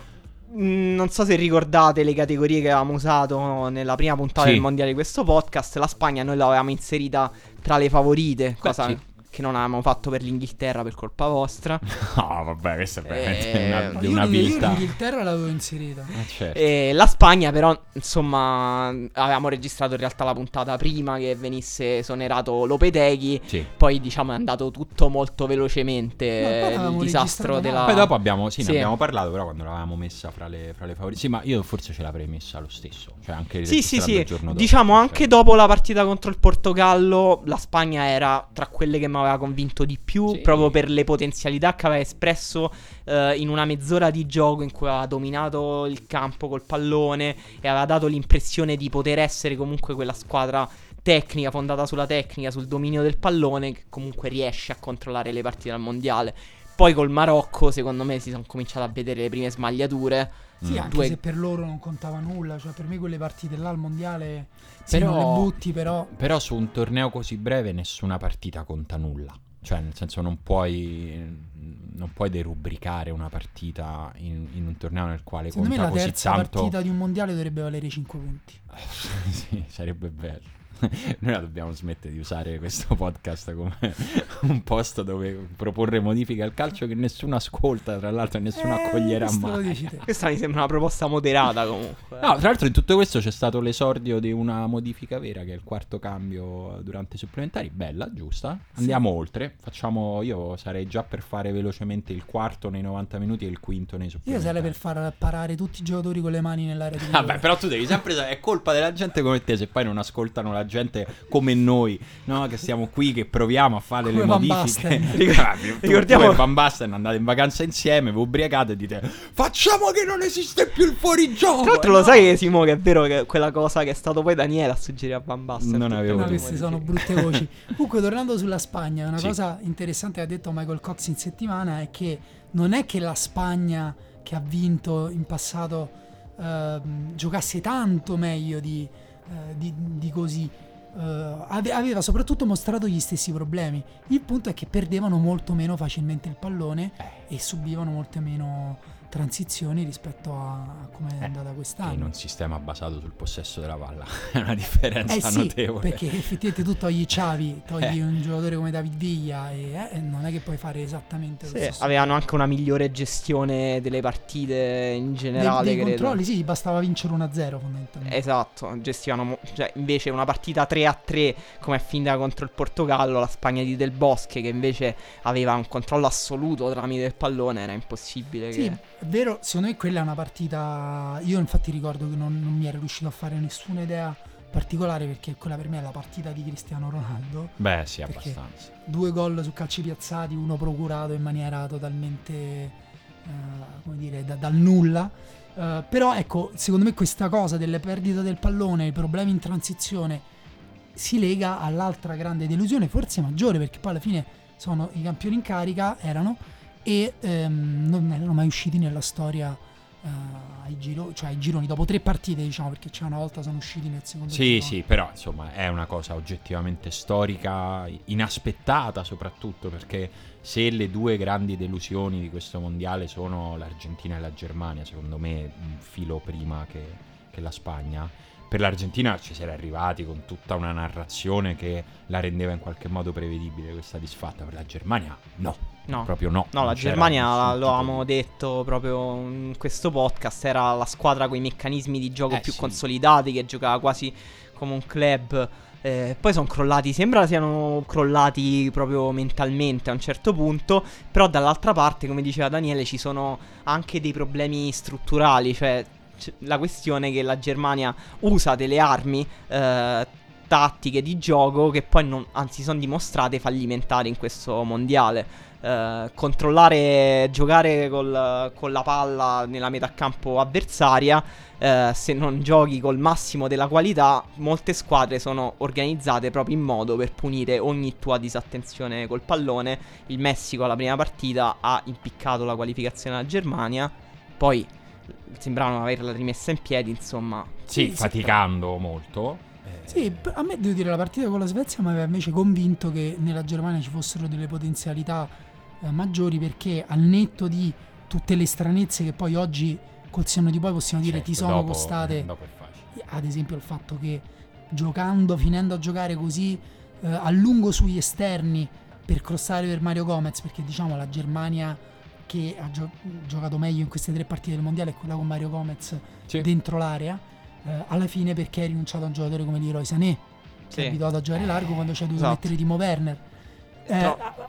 mh, Non so se ricordate le categorie che avevamo usato nella prima puntata Sì. del mondiale di questo podcast. La Spagna noi l'avevamo inserita tra le favorite, cosa sì. Che non avevamo fatto per l'Inghilterra per colpa vostra. No, vabbè, questa è veramente Eh, una, io, una io viltà. l'Inghilterra l'avevo inserita. Eh, certo. E la Spagna, però, insomma, avevamo registrato in realtà la puntata prima che venisse esonerato Lopeteghi. Sì. Poi, diciamo, è andato tutto molto velocemente. No, eh, il disastro della. Poi dopo abbiamo, sì, Sì. ne abbiamo parlato, però quando l'avevamo messa fra le, fra le favorite. Sì, ma io forse ce l'avrei messa lo stesso. Cioè anche Sì, sì, sì. dopo, Diciamo cioè. anche dopo la partita contro il Portogallo, la Spagna era tra quelle che mi aveva convinto di più, Sì. proprio per le potenzialità che aveva espresso eh, in una mezz'ora di gioco in cui aveva dominato il campo col pallone e aveva dato l'impressione di poter essere comunque quella squadra tecnica, fondata sulla tecnica, sul dominio del pallone, che comunque riesce a controllare le partite al mondiale. Poi col Marocco, secondo me, si sono cominciate a vedere le prime smagliature. Sì, Mm. anche Due- se per loro non contava nulla, cioè per me quelle partite là al mondiale sì, Però- non le butti, però Però su un torneo così breve nessuna partita conta nulla. Cioè, nel senso, non puoi, non puoi derubricare una partita in, in un torneo nel quale secondo me conta la così terza tanto. partita di un mondiale dovrebbe valere 5 punti. sì, sarebbe bello. Noi la dobbiamo smettere di usare questo podcast come un posto dove proporre modifiche al calcio che nessuno ascolta, tra l'altro, e nessuno Eh, accoglierà mai. Questa mi sembra una proposta moderata comunque. No, tra l'altro in tutto questo c'è stato l'esordio di una modifica vera che è il quarto cambio durante i supplementari, bella, giusta. Andiamo oltre, facciamo io sarei già per fare velocemente il quarto nei 90 minuti e il quinto nei Io supplementari. sarei per far parare tutti i giocatori con le mani nell'area di. Vabbè, però tu devi sempre è colpa della gente come te se poi non ascoltano la gente come noi, no? Che siamo qui, che proviamo a fare Come le Van modifiche. Basten. Ricordiamo, Ricordiamo- tu Van Basten andate in vacanza insieme, vi ubriacate e dite facciamo che non esiste più il fuorigioco. Tra l'altro Eh, lo no. sai che Simo che è vero che quella cosa che è stato poi Daniele a suggerire a Van Basten. Non avevo No, queste sono brutte voci. Comunque, tornando sulla Spagna, una Sì. cosa interessante che ha detto Michael Cox in settimana è che non è che la Spagna che ha vinto in passato ehm, giocasse tanto meglio di, eh, di- di così. Ave- aveva soprattutto mostrato gli stessi problemi. Il punto è che perdevano molto meno facilmente il pallone Eh. e subivano molte meno transizioni rispetto a, come è Eh, andata in quest'anno. un sistema basato sul possesso della palla è una differenza Eh sì, notevole. perché effettivamente tu togli Xavi, togli Eh. un giocatore come David Villa e eh, non è che puoi fare esattamente lo Sì, stesso. avevano anche una migliore gestione delle partite in Dei- generale, dei credo. controlli, sì, bastava vincere 1-0 fondamentalmente. Esatto, gestivano mo- cioè, invece una partita 3 a 3 come è finita contro il Portogallo, la Spagna di Del Bosque che invece aveva un controllo assoluto tramite il pallone, era impossibile Sì, che... vero, secondo me quella è una partita. Io infatti ricordo che non, non mi ero riuscito a fare nessuna idea particolare perché quella per me è la partita di Cristiano Ronaldo. Beh, sì, abbastanza. Due gol su calci piazzati, uno procurato in maniera totalmente, eh, come dire, da- dal nulla. Eh, però ecco, secondo me questa cosa delle perdite del pallone, i problemi in transizione, si lega all'altra grande delusione, forse maggiore, perché poi alla fine sono i campioni in carica, erano, e ehm, non erano mai usciti nella storia eh, ai, giro- cioè ai gironi, dopo tre partite, diciamo, perché c'è una volta sono usciti nel secondo Sì, girone. sì, però insomma è una cosa oggettivamente storica, inaspettata soprattutto perché se le due grandi delusioni di questo mondiale sono l'Argentina e la Germania, secondo me un filo prima che, che la Spagna, per l'Argentina ci si era arrivati con tutta una narrazione che la rendeva in qualche modo prevedibile questa disfatta, per la Germania no, No. proprio no. No, la Germania, nessun lo avevamo detto proprio in questo podcast, era la squadra con i meccanismi di gioco Eh, più sì. consolidati, che giocava quasi come un club. Eh, poi sono crollati, sembra siano crollati proprio mentalmente a un certo punto, però dall'altra parte, come diceva Daniele, ci sono anche dei problemi strutturali, cioè la questione che la Germania usa delle armi eh, tattiche di gioco che poi non, anzi sono dimostrate fallimentari in questo mondiale. Eh, controllare, giocare col- con la palla nella metà campo avversaria, eh, se non giochi col massimo della qualità, molte squadre sono organizzate proprio in modo per punire ogni tua disattenzione col pallone. Il Messico alla prima partita ha impiccato la qualificazione alla Germania, poi sembravano averla rimessa in piedi, insomma. Sì, Sì, sì. faticando molto. eh, Sì, a me devo dire la partita con la Svezia mi aveva invece convinto che nella Germania ci fossero delle potenzialità eh, maggiori perché al netto di tutte le stranezze che poi oggi col senno di poi possiamo dire certo, ti sono dopo- costate, Dopo ad esempio il fatto che giocando, finendo a giocare così eh, a lungo sugli esterni per crossare per Mario Gomez, perché diciamo la Germania che ha gio- giocato meglio in queste tre partite del mondiale è quella con Mario Gomez Sì. dentro l'area. eh, alla fine perché hai rinunciato a un giocatore come Leroy Sané Sì. che è abituato a giocare largo quando c'è dovuto Esatto. mettere Timo Werner Eh, No. ah, ah,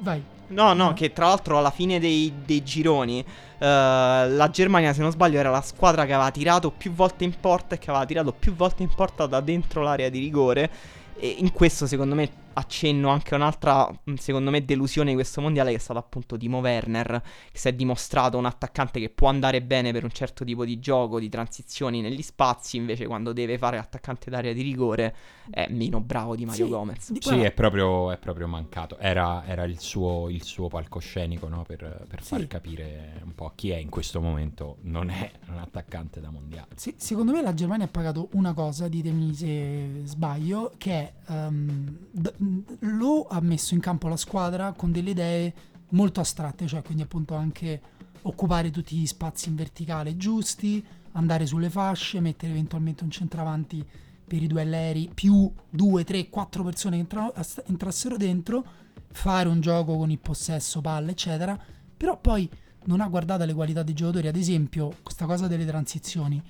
vai No, no, No. che tra l'altro alla fine dei, dei gironi eh, la Germania, se non sbaglio, era la squadra che aveva tirato più volte in porta e che aveva tirato più volte in porta da dentro l'area di rigore. E in questo, secondo me, accenno anche a un'altra, mh, secondo me, delusione di questo mondiale che è stato appunto Timo Werner, che si è dimostrato un attaccante che può andare bene per un certo tipo di gioco, di transizioni negli spazi, invece quando deve fare l'attaccante d'area di rigore è meno bravo di Mario Sì, Gomez. di- Sì, è proprio, è proprio mancato. Era, era il, suo, il suo palcoscenico no? per, per far Sì. capire un po' chi è in questo momento. Non è un attaccante da mondiale. Sì, secondo me la Germania ha pagato una cosa, ditemi se sbaglio, che è ehm, d- lo ha messo in campo la squadra con delle idee molto astratte, cioè quindi appunto anche occupare tutti gli spazi in verticale giusti, andare sulle fasce, mettere eventualmente un centravanti per i duelli aerei, più due, tre, quattro persone che ass- entrassero dentro, fare un gioco con il possesso, palle, eccetera, però poi non ha guardato le qualità dei giocatori, ad esempio questa cosa delle transizioni,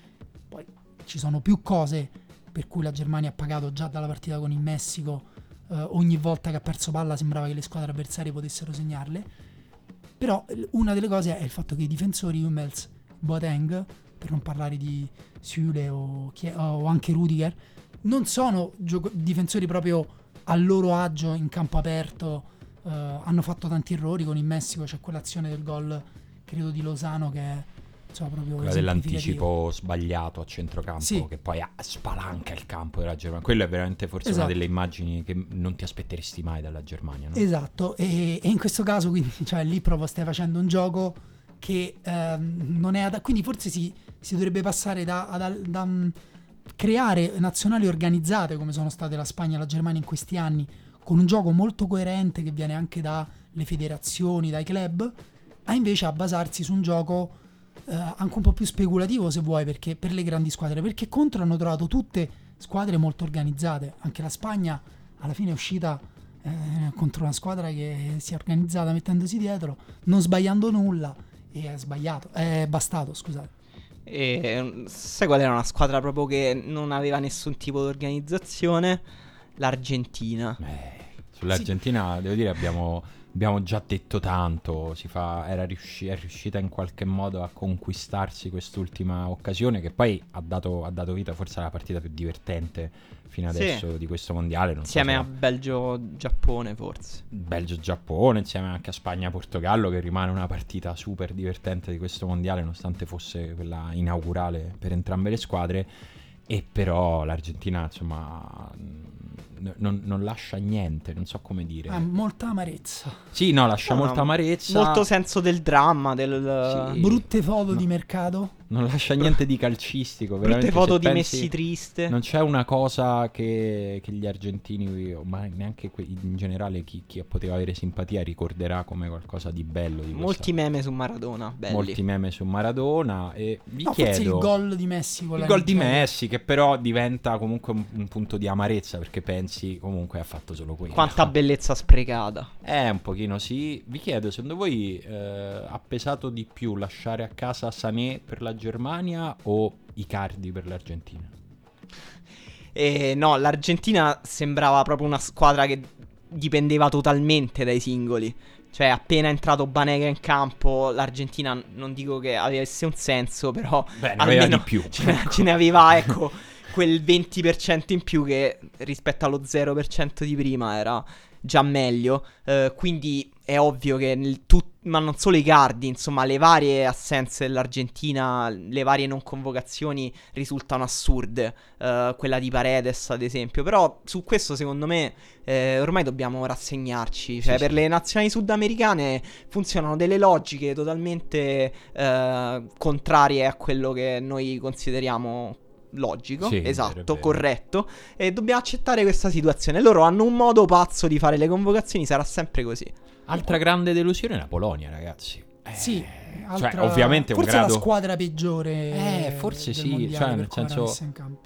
poi ci sono più cose per cui la Germania ha pagato già dalla partita con il Messico, eh, ogni volta che ha perso palla sembrava che le squadre avversarie potessero segnarle, però una delle cose è il fatto che i difensori Hummels, Boateng, per non parlare di Süle o, o anche Rudiger, non sono gioco- difensori proprio a loro agio in campo aperto, eh, hanno fatto tanti errori con il Messico, c'è quell'azione del gol credo di Lozano che è insomma, proprio Quella dell'anticipo sbagliato a centrocampo Sì. che poi spalanca il campo della Germania. Quello è veramente forse Esatto. una delle immagini che non ti aspetteresti mai dalla Germania. No? Esatto, e, e in questo caso quindi, cioè, lì proprio stai facendo un gioco che ehm, non è adatto, quindi forse si, si dovrebbe passare da, da- da, mm, creare nazionali organizzate come sono state la Spagna e la Germania in questi anni, con un gioco molto coerente che viene anche dalle federazioni, dai club, a invece a basarsi su un gioco eh, anche un po' più speculativo se vuoi, perché per le grandi squadre, perché contro hanno trovato tutte squadre molto organizzate, anche la Spagna alla fine è uscita eh, contro una squadra che si è organizzata mettendosi dietro, non sbagliando nulla e è sbagliato, è bastato, scusate. E mm, sai qual era una squadra proprio che non aveva nessun tipo di organizzazione? L'Argentina. Eh, sull'Argentina, devo dire, abbiamo, abbiamo già detto tanto. Si fa, era riusci- è riuscita in qualche modo a conquistarsi quest'ultima occasione, che poi ha dato, ha dato vita forse alla partita più divertente fino Sì. adesso di questo mondiale. So Insieme se- a Belgio-Giappone, forse. Belgio-Giappone, insieme anche a Spagna-Portogallo, che rimane una partita super divertente di questo mondiale, nonostante fosse quella inaugurale per entrambe le squadre. E però l'Argentina, insomma, non, non lascia niente, non so come dire. Ha molta amarezza. sì, no, lascia No, molta amarezza. Molto senso del dramma, del... Sì. Brutte foto No. di mercato. Non lascia niente di calcistico. Veramente, foto di pensi- Messi triste. Non c'è una cosa che, che gli argentini, o ma neanche que- in generale chi, chi poteva avere simpatia, ricorderà come qualcosa di bello. Di questa- Molti meme su Maradona, belli. molti meme su Maradona e vi No, chiedo forse il gol di Messi il gol di. Messi che però diventa comunque un, un punto di amarezza perché pensi comunque ha fatto solo quello Quanta bellezza sprecata. eh un pochino sì vi chiedo secondo voi eh, ha pesato di più lasciare a casa Sané per la Germania o Icardi per l'Argentina E no, l'Argentina sembrava proprio una squadra che dipendeva totalmente dai singoli. Cioè, appena entrato Banega in campo, l'Argentina non dico che avesse un senso, però beh almeno di più ce ne, ce ne aveva, ecco, quel 20% in più che rispetto allo 0% di prima era già meglio. Eh, quindi è ovvio che nel tut- ma non solo i cardi, insomma, le varie assenze dell'Argentina, le varie non convocazioni risultano assurde. Eh, quella di Paredes, ad esempio. Però su questo, secondo me, eh, ormai dobbiamo rassegnarci. Cioè, Sì, per sì. le nazioni sudamericane funzionano delle logiche totalmente eh, contrarie a quello che noi consideriamo logico, Sì, è vero, esatto, vero. corretto. E dobbiamo accettare questa situazione. Loro hanno un modo pazzo di fare le convocazioni, sarà sempre così. Altra grande delusione è la Polonia ragazzi. Eh, Sì, cioè altra- ovviamente un forse è grado la squadra peggiore. Eh, forse sì, cioè, nel senso-.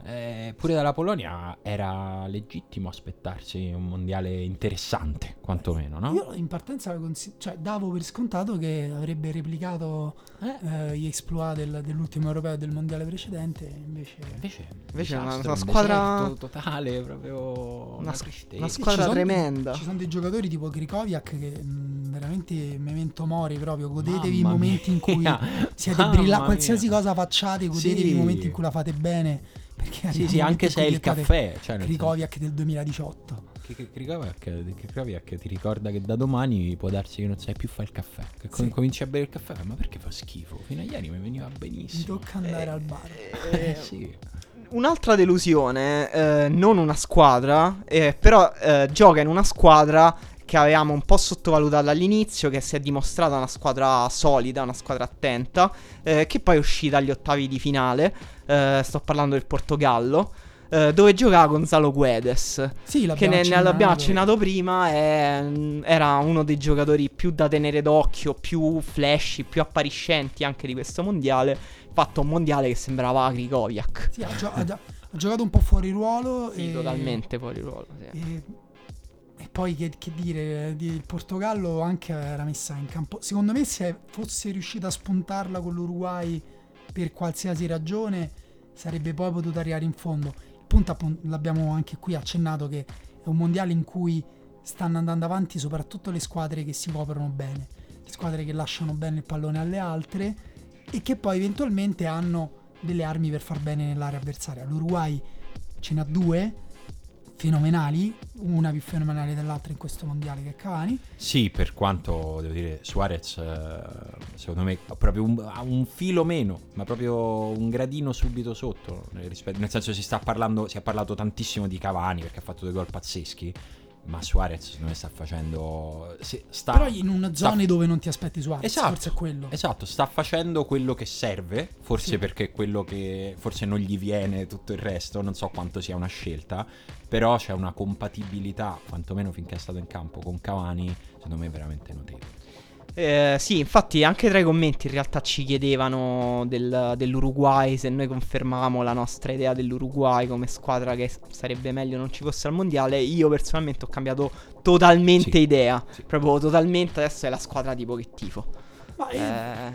Eh, pure dalla Polonia era legittimo aspettarsi un mondiale interessante, quantomeno, no? Io in partenza consi- cioè, davo per scontato che avrebbe replicato eh, gli exploit del- dell'ultimo europeo e del mondiale precedente, invece... Invece, Invece è una- una un squadra- deserto totale, proprio una, Una- squadra ci sono- tremenda. Ci sono dei giocatori tipo Krikoviak che mh, veramente memento mori proprio, godetevi i Mamma momenti in cui mia. siete brillanti, mia. qualsiasi cosa facciate, godetevi Sì. i momenti in cui la fate bene Perché Sì, sì, anche se è il caffè. Cioè, Krikoviak del 2018. Che, che, Krikoviak, che Krikoviak ti ricorda che da domani può darsi che non sai più fare il caffè. Che Sì. cominci a bere il caffè, ma perché fa schifo? Fino a ieri mi veniva Mi benissimo. tocca andare al bar. Eh, sì. Un'altra delusione, eh, non una squadra, eh, però eh, gioca in una squadra che avevamo un po' sottovalutato all'inizio, che si è dimostrata una squadra solida, una squadra attenta, eh, che poi è uscita agli ottavi di finale. eh, sto parlando del Portogallo, eh, dove giocava Gonzalo Guedes. Sì, Che ne, ne accennato. l'abbiamo accennato prima, è- era uno dei giocatori più da tenere d'occhio, più flashy, più appariscenti anche di questo mondiale. Fatto un mondiale che sembrava Krikoviak. Sì, ha, gio- ha gio- ha giocato un po' fuori ruolo. Sì, e, totalmente fuori ruolo. sì. E poi che, che dire, di- il Portogallo anche era messa in campo. Secondo me se fosse riuscita a spuntarla con l'Uruguay per qualsiasi ragione sarebbe poi potuta arrivare in fondo. Il punto appunto l'abbiamo anche qui accennato che è un mondiale in cui stanno andando avanti soprattutto le squadre che si coprono bene, le squadre che lasciano bene il pallone alle altre e che poi eventualmente hanno delle armi per far bene nell'area avversaria. L'Uruguay ce n'ha due fenomenali, una più fenomenale dell'altra in questo mondiale che Cavani. Sì, per quanto devo dire, Suarez, eh, secondo me, ha proprio un, ha un filo meno, ma proprio un gradino subito sotto. eh, rispetto- nel senso, si sta parlando, si è parlato tantissimo di Cavani perché ha fatto due gol pazzeschi. Ma Suarez, secondo me, sta facendo. sta, Però in una sta- zona dove non ti aspetti Suarez, Esatto, forse è quello. Esatto, sta facendo quello che serve, forse Sì. perché è quello che forse non gli viene tutto il resto, non so quanto sia una scelta, però c'è una compatibilità, quantomeno finché è stato in campo con Cavani, secondo me veramente notevole. Eh, sì, infatti anche tra i commenti in realtà ci chiedevano del- dell'Uruguay se noi confermavamo la nostra idea dell'Uruguay come squadra che sarebbe meglio non ci fosse al mondiale. Io personalmente ho cambiato totalmente Sì, idea, sì. proprio totalmente adesso è la squadra tipo che tifo. Ma Eh,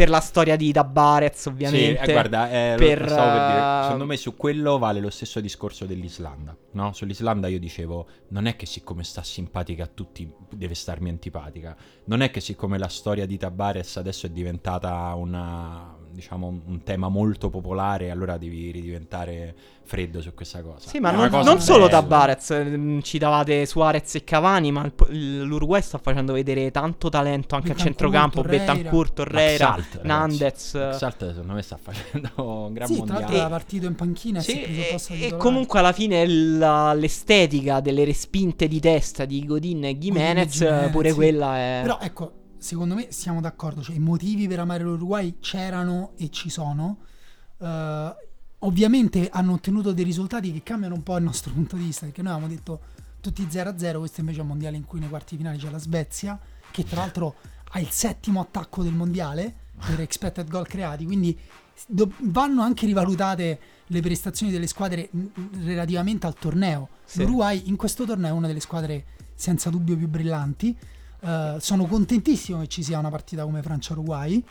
per la storia di Tabarez ovviamente. Sì, eh, guarda, eh, per, stavo per dire, eh, secondo me su quello vale lo stesso discorso dell'Islanda, no? Sull'Islanda io dicevo, non è che siccome sta simpatica a tutti deve starmi antipatica, non è che siccome la storia di Tabares adesso è diventata una, diciamo, un tema molto popolare, allora devi ridiventare freddo su questa cosa. Sì, ma non, cosa non solo bella. Tabarez, ehm, citavate Suarez e Cavani, ma l'Uruguay sta facendo vedere tanto talento anche a centrocampo, Torreira. Betancourt, Torreira. Nandez. Salt, secondo me sta facendo un gran sì, tra l'altro mondiale. era partito in panchina e si Sì, e, e comunque alla fine la- l'estetica delle respinte di testa di Godin e Gimenez, Gimenez, pure sì. quella è... Però ecco, secondo me siamo d'accordo, cioè i motivi per amare l'Uruguay c'erano e ci sono. Eh, ovviamente hanno ottenuto dei risultati che cambiano un po' il nostro punto di vista, perché noi avevamo detto tutti 0-0, questo invece è un mondiale in cui nei quarti finali c'è la Svezia, che tra l'altro ha il settimo attacco del mondiale per expected goal creati, quindi do- vanno anche rivalutate le prestazioni delle squadre relativamente al torneo. Sì. L'Uruguay in questo torneo è una delle squadre senza dubbio più brillanti. Eh, sono contentissimo che ci sia una partita come Francia-Uruguay.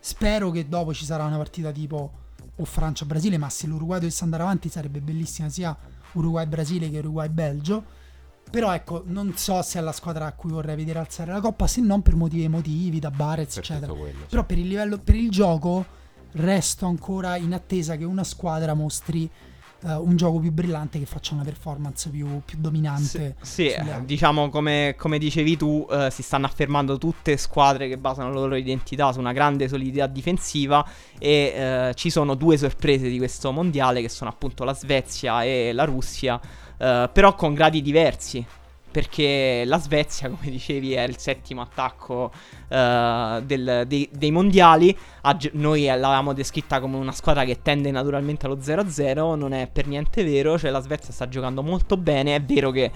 Spero che dopo ci sarà una partita tipo o Francia-Brasile, ma se l'Uruguay dovesse andare avanti sarebbe bellissima sia Uruguay-Brasile che Uruguay-Belgio. Però ecco, non so se è la squadra a cui vorrei vedere alzare la coppa, se non per motivi emotivi, da Barez, Per eccetera. quello. Però per il livello, per il gioco, resto ancora in attesa che una squadra mostri eh, un gioco più brillante, che faccia una performance più, più dominante. Sì, altre. diciamo come, come dicevi tu, eh, si stanno affermando tutte squadre che basano la loro identità su una grande solidità difensiva e eh, ci sono due sorprese di questo mondiale che sono appunto la Svezia e la Russia, però con gradi diversi. Perché la Svezia, come dicevi, è il settimo attacco eh, del- dei, dei mondiali. Gi- noi l'avevamo descritta come una squadra che tende naturalmente allo 0-0. Non è per niente vero. Cioè, la Svezia sta giocando molto bene. È vero che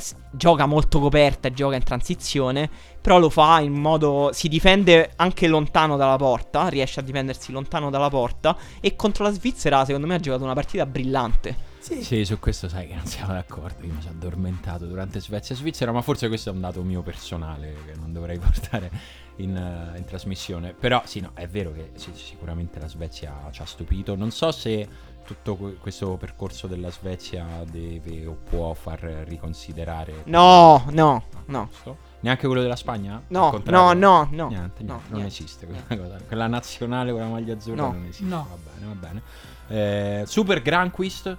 s- gioca molto coperta e gioca in transizione. Però lo fa in modo. Si difende anche lontano dalla porta. Riesce a difendersi lontano dalla porta. E contro la Svizzera, secondo me, ha giocato una partita brillante. Sì, Sì, su questo sai che non siamo d'accordo. Io mi sono addormentato durante Svezia e Svizzera, ma forse questo è un dato mio personale che non dovrei portare in, eh, in trasmissione. Però sì, no, è vero che sì, sicuramente la Svezia ci ha stupito. Non so se tutto que- questo percorso della Svezia deve o può far riconsiderare. No, no, no. Giusto? Neanche quello della Spagna? No, no, no, no. Niente, No, niente, non niente. esiste quella cosa. Quella nazionale con la maglia azzurra No. non esiste. No. Va bene, va bene. Eh, Super Granquist.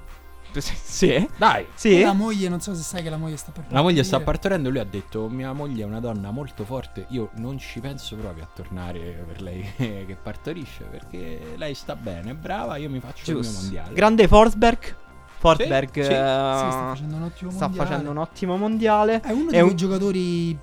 Sì. Dai. Sì. La moglie, non so se sai che la moglie sta per La moglie sta partorendo e lui ha detto mia moglie è una donna molto forte, io non ci penso proprio a tornare per lei che partorisce perché lei sta bene, è brava, io mi faccio il mio Giusto. mondiale. Grande Forsberg. Forsberg Sì, sì. eh, Sì, sta facendo un ottimo sta mondiale. facendo un ottimo mondiale. È uno È di quei un- giocatori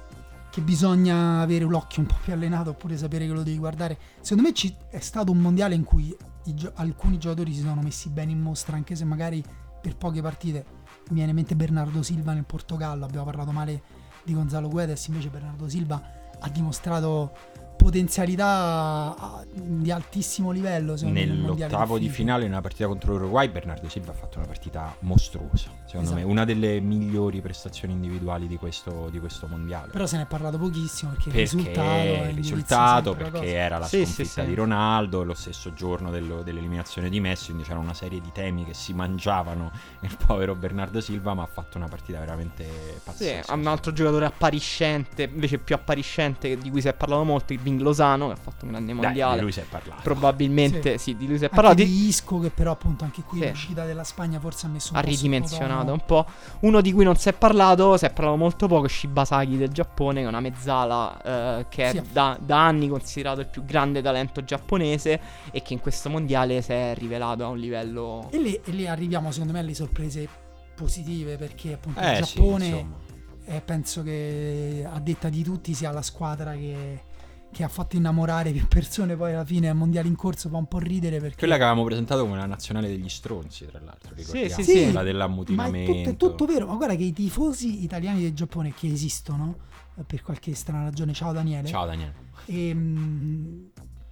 che bisogna avere l'occhio un po' più allenato oppure sapere che lo devi guardare. Secondo me ci- è stato un mondiale in cui gio- alcuni giocatori si sono messi bene in mostra, anche se magari per poche partite. Mi viene in mente Bernardo Silva nel Portogallo, abbiamo parlato male di Gonzalo Guedes, invece Bernardo Silva ha dimostrato potenzialità di altissimo livello. Nell'ottavo di finale, in una partita contro l'Uruguay, Bernardo Silva ha fatto una partita mostruosa. Secondo Esatto. me, una delle migliori prestazioni individuali di questo, di questo mondiale. Però se ne è parlato pochissimo perché, perché il risultato, il risultato, perché cosa. era la Sì, sconfitta sì, sì. di Ronaldo, lo stesso giorno dello- dell'eliminazione di Messi, quindi c'era una serie di temi che si mangiavano il povero Bernardo Silva, ma ha fatto una partita veramente Sì, pazzesca. un altro giocatore appariscente, invece più appariscente di cui si è parlato molto, Irving Lozano, che ha fatto un grande Dai, mondiale. di lui si è parlato. Probabilmente sì. di lui si è Anche parlato. di Isco che però appunto anche qui Sì. l'uscita della Spagna forse ha messo un ha po' ridimensionato un po'. Uno di cui non si è parlato, si è parlato molto poco, è Shibasaki del Giappone, che è una mezzala eh, che è Sì. da, da anni considerato il più grande talento giapponese e che in questo mondiale si è rivelato a un livello... E lì, e lì arriviamo secondo me alle sorprese positive perché appunto Eh il sì, Giappone eh, penso che a detta di tutti sia la squadra che, che ha fatto innamorare più persone poi alla fine al mondiale in corso fa un po' ridere perché Quella che avevamo presentato come la nazionale degli stronzi, tra l'altro. ricordiamo. sì, sì. Quella ma è dell'ammutinamento. tutto, è tutto vero ma guarda che i tifosi italiani del Giappone che esistono eh, per qualche strana ragione ciao Daniele Ciao Daniele. e, mm,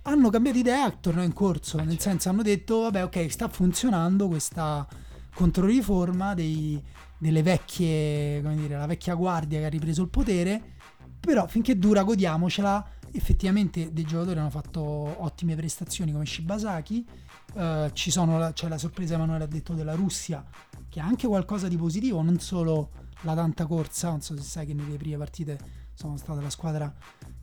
hanno cambiato idea al torneo in corso, Eh, nel certo. senso hanno detto vabbè ok sta funzionando questa controriforma dei- delle vecchie, come dire, la vecchia guardia che ha ripreso il potere, però finché dura godiamocela, effettivamente dei giocatori hanno fatto ottime prestazioni come Shibasaki, eh, la- c'è la sorpresa Emanuele ha detto della Russia che ha anche qualcosa di positivo, non solo la tanta corsa, non so se sai che nelle prime partite sono stata la squadra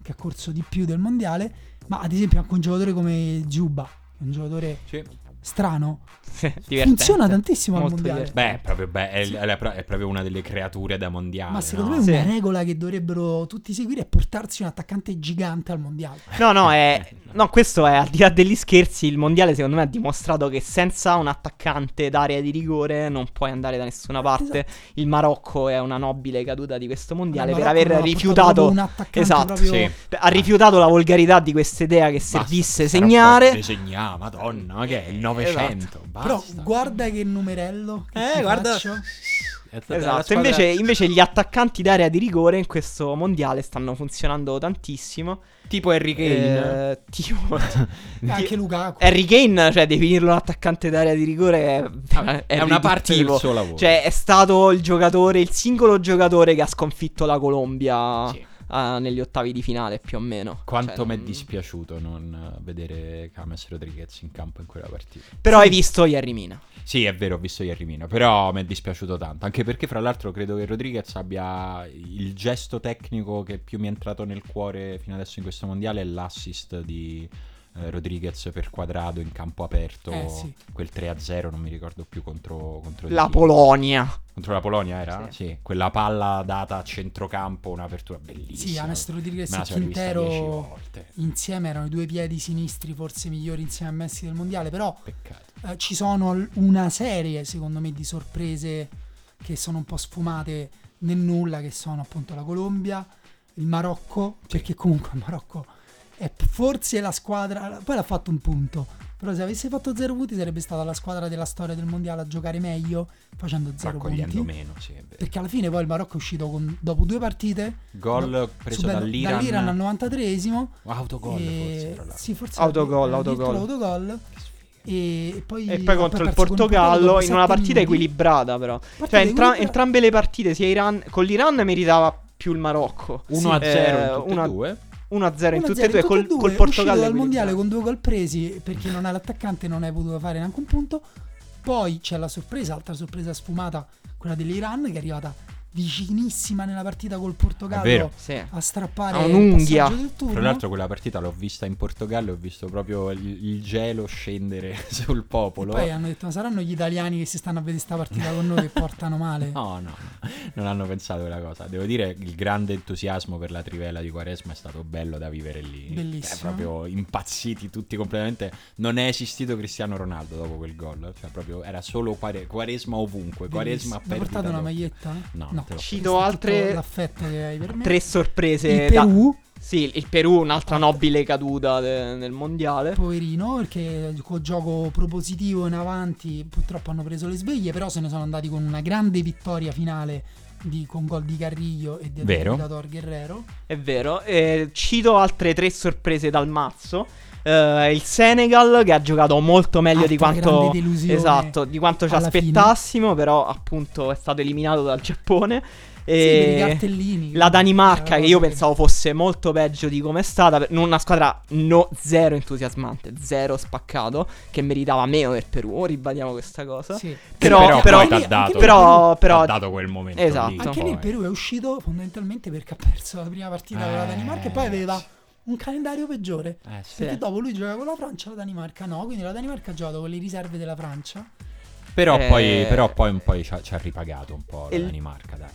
che ha corso di più del mondiale, ma ad esempio anche un giocatore come Giuba, un giocatore Sì. Strano, funziona tantissimo al Molto mondiale. divertente. Beh, è proprio, be- è, è- è proprio una delle creature da mondiale. Ma secondo no? me Sì. una regola che dovrebbero tutti seguire è portarsi un attaccante gigante al mondiale. No, no, è... No, questo è al di là degli scherzi. Il mondiale, secondo me, ha dimostrato che senza un attaccante d'area di rigore non puoi andare da nessuna parte. Esatto. Il Marocco è una nobile caduta di questo mondiale per aver rifiutato. un attaccante Esatto, proprio- Sì. Ha rifiutato la volgarità di questa idea che Basta, servisse sarà segnare. forte Segnare, madonna, ma che è il 900? Però Basta. guarda che numerello. Che Eh, guarda. faccio. Esatto, invece, invece gli attaccanti d'area di rigore in questo mondiale stanno funzionando tantissimo. Tipo Harry Kane. Eh, tipo, anche Lukaku. Harry Kane, cioè definirlo un attaccante d'area di rigore è, è, è una parte del suo lavoro. Cioè, è stato il giocatore, il singolo giocatore che ha sconfitto la Colombia Sì. Ah, negli ottavi di finale, più o meno. Quanto Cioè, mi è non- dispiaciuto non eh, vedere James Rodriguez in campo in quella partita. Però Sì. hai visto Jerry Mina. Sì, è vero, ho visto ieri Mina, però mi è dispiaciuto tanto. Anche perché, fra l'altro, credo che Rodriguez abbia il gesto tecnico che più mi è entrato nel cuore fino adesso in questo mondiale. È l'assist di eh, Rodriguez per quadrado in campo aperto. Eh, sì. Quel 3-0, non mi ricordo più contro, contro La. Polonia. Contro la Polonia era? Sì. Sì. Quella palla data a centrocampo, un'apertura bellissima. Sì, James Rodriguez e Quintero insieme erano i due piedi sinistri forse migliori insieme a Messi del mondiale, però Peccato. eh, ci sono una serie secondo me di sorprese che sono un po' sfumate nel nulla, che sono appunto la Colombia, il Marocco, perché comunque il Marocco è p- forse la squadra, poi l'ha fatto un punto, però se avesse fatto zero punti sarebbe stata la squadra della storia del mondiale a giocare meglio facendo zero punti. meno, sì. Perché alla fine poi il Marocco è uscito con- dopo due partite Gol no, preso subendo- dall'Iran. al 93esimo Autogol e- forse, sì, forse Autogol, autogol. autogol. E poi, E poi contro il Portogallo in una partita minuti. equilibrata, però. Partita Cioè, entra- equilibrata. entrambe le partite, sia Iran. Con l'Iran meritava più il Marocco. 1 Sì, 0 eh, in tutte una- e due. 1-0 in 1-0 tutte e due. in Col, tutte e due, col Portogallo. dal mondiale con due gol presi perché non hai l'attaccante non hai potuto fare neanche un punto. Poi c'è la sorpresa, altra sorpresa sfumata, quella dell'Iran che è arrivata vicinissima nella partita col È Portogallo vero. Sì. a strappare Ha un'unghia. Tra l'altro quella partita l'ho vista in Portogallo e ho visto proprio il, il gelo scendere sul popolo. Poi hanno detto: Ma saranno gli italiani che si stanno a vedere sta partita con noi che portano male? No, no, no, non hanno pensato quella cosa. Devo dire il grande entusiasmo per la trivela di Quaresma è stato bello da vivere lì. Bellissimo. Cioè, proprio impazziti tutti completamente. Non è esistito Cristiano Ronaldo dopo quel gol. Cioè, proprio era solo Quare- Quaresma ovunque. Quaresma Bellissimo. a Hai portato una maglietta? No, l'ho Cito è altre tutto l'affetto che hai per me. tre sorprese. il da- Perù, Sì, il Perù, un'altra nobile caduta de- nel mondiale. poverino, perché col gioco propositivo in avanti purtroppo hanno preso le sveglie, però se ne sono andati con una grande vittoria finale di- con gol di Carrillo e di Vero. Adonis Guerrero. È vero. Eh, cito altre tre sorprese dal mazzo. Eh, il Senegal che ha giocato molto meglio di Altra quanto grande delusione esatto, di quanto ci alla fine. aspettassimo, però appunto è stato eliminato dal Giappone. Sì, E cartellini. la Danimarca che io pensavo fosse molto peggio di come è stata, una squadra no, zero entusiasmante, zero spaccato, che meritava meno del Perù, ribadiamo questa cosa. Sì. Però- però, però- poi t'ha anche lì- dato, però- però- dato quel momento Esatto. lì, Anche lì il. Perù è uscito fondamentalmente perché ha perso la prima partita con la Eh, Danimarca e poi aveva sì. Un calendario peggiore. Eh, sì. Sì. Perché dopo lui gioca con la Francia e la Danimarca no, quindi la Danimarca ha giocato con le riserve della Francia. Però, Eh, poi, però poi un po' ci ha, ci ha ripagato un po' la E Danimarca, dai.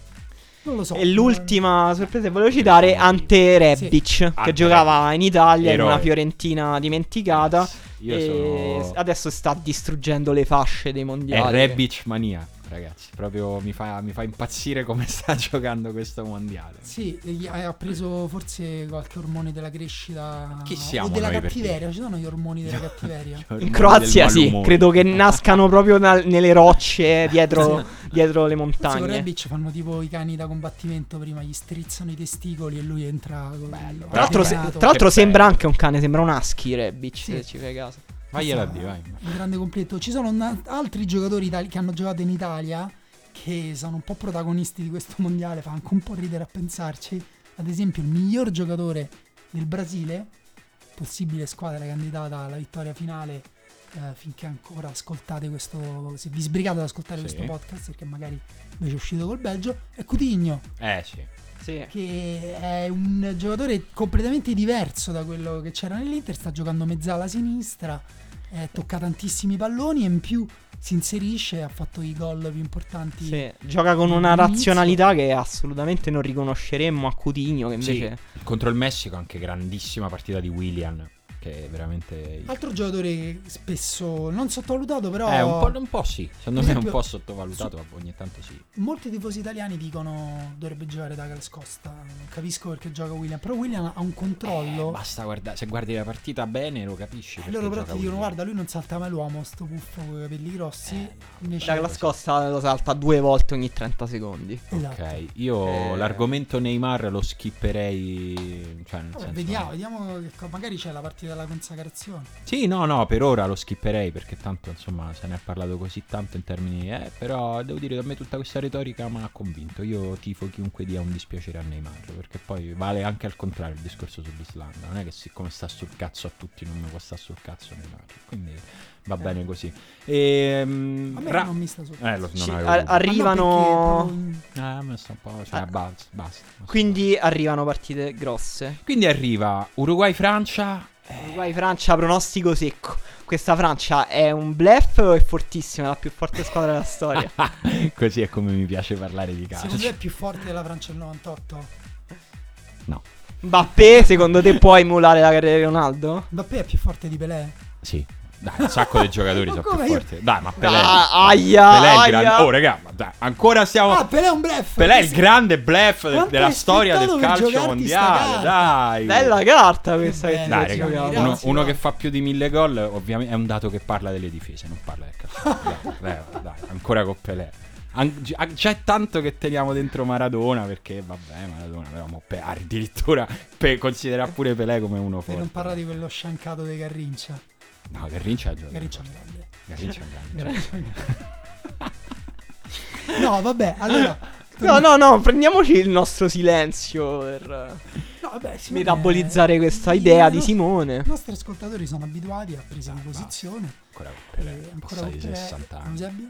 Non lo so. E l'ultima sorpresa che volevo citare, Ante Rebic, che Ante giocava in Italia in Eroe. una Fiorentina dimenticata. Io e sono... adesso sta distruggendo le fasce dei È mondiali. Rebic mania, ragazzi. Proprio mi fa, mi fa impazzire come sta giocando questo mondiale. Sì, ha preso forse qualche ormone della crescita Chi siamo o della noi per cattiveria. Ci sono gli ormoni della cattiveria. In Croazia sì, credo che nascano proprio na- nelle rocce dietro, dietro le Forse con montagne. Rebic fanno tipo i cani da combattimento prima, gli strizzano i testicoli e lui entra con Bello. Tra l'altro, se- tra l'altro sembra bello. anche un cane, sembra un husky Rebic, Sì. se ci fai caso. Vagliela di, vai. un grande completo. Ci sono una- altri giocatori itali- che hanno giocato in Italia che sono un po' protagonisti di questo mondiale, fa anche un po' ridere a pensarci. Ad esempio, il miglior giocatore del Brasile, possibile squadra candidata alla vittoria finale. eh, finché ancora ascoltate questo, se vi sbrigate ad ascoltare Sì. questo podcast, perché magari invece è uscito col Belgio, è Coutinho, Eh sì. Sì. che è un giocatore completamente diverso da quello che c'era nell'Inter, sta giocando mezzala sinistra, eh, tocca tantissimi palloni e in più si inserisce, ha fatto i gol più importanti. Sì, Gioca con una All'inizio- razionalità che assolutamente non riconosceremmo a Coutinho, che invece... Sì, contro il Messico anche grandissima partita di William, che è veramente... Altro giocatore spesso non sottovalutato, però Eh, un po', un po' sì, secondo Per me è un esempio, po' sottovalutato, ma ogni tanto sì. molti tifosi italiani dicono dovrebbe giocare Douglas Costa. Non capisco perché gioca William, però William ha un controllo. Eh, basta guardare, se guardi la partita bene lo capisci. E perché loro però ti dicono William. guarda lui non salta mai l'uomo sto buffo con i capelli grossi Eh, no. Douglas Costa lo salta due volte ogni 30 secondi. Esatto. Ok, io Eh. l'argomento Neymar lo skipperei. Cioè, nel Vabbè, senso, vediamo, vediamo magari c'è la partita della consacrazione. Sì, no, no, per ora lo skipperei perché tanto insomma se ne è parlato così tanto in termini. Eh, però devo dire che a me tutta questa retorica mi ha convinto. Io tifo chiunque dia un dispiacere a Neymar perché poi vale anche al contrario il discorso sull'Islanda. Non è che siccome sta sul cazzo a tutti non mi può stare sul cazzo Neymar. Quindi va bene così. E, A me ra- non mi sta su. Eh, lo, avevo a- arrivano... Eh, a me sta un po'. Cioè, Ah. basta, basta. Quindi arrivano partite grosse. Quindi arriva Uruguay-Francia. Uruguay-Francia, pronostico secco. Questa Francia è un bluff o è fortissima? È la più forte squadra della storia. Così è come mi piace parlare di calcio. Secondo te è più forte della Francia del 98? No. Mbappé, secondo te può emulare la carriera di Ronaldo? Mbappé è più forte di Pelé? Sì. Dai, un sacco di giocatori sono più io- forti. Dai, ma Pelé. Ah, aia, Pelé è il aia. grande. Oh, raga, ma dai, ancora stiamo. Ah, Pelé è un bluff! Pelé è il grande bluff de- della storia del calcio mondiale. Dai. Bella carta questa Che Dai, raga, uno, uno che fa più di mille gol, ovviamente è un dato che parla delle difese, non parla del calcio. dai, dai, dai, ancora con Pelé. An- c'è tanto che teniamo dentro Maradona perché vabbè Maradona però mo pe- addirittura pe- considera pure Pelé come uno forte non parlare di quello sciancato di Garrincia. No Garrincia ha giocato Garrincia è grande. Garrincia è un grande No, vabbè, allora... No, no, no, prendiamoci il nostro silenzio per No, vabbè, Simone- metabolizzare questa i- idea di i Simone. nostri ascoltatori sono abituati a prese di posizione. ancora Pelé, Eh, ancora passati con Pelé, 60 anni. Eusebio?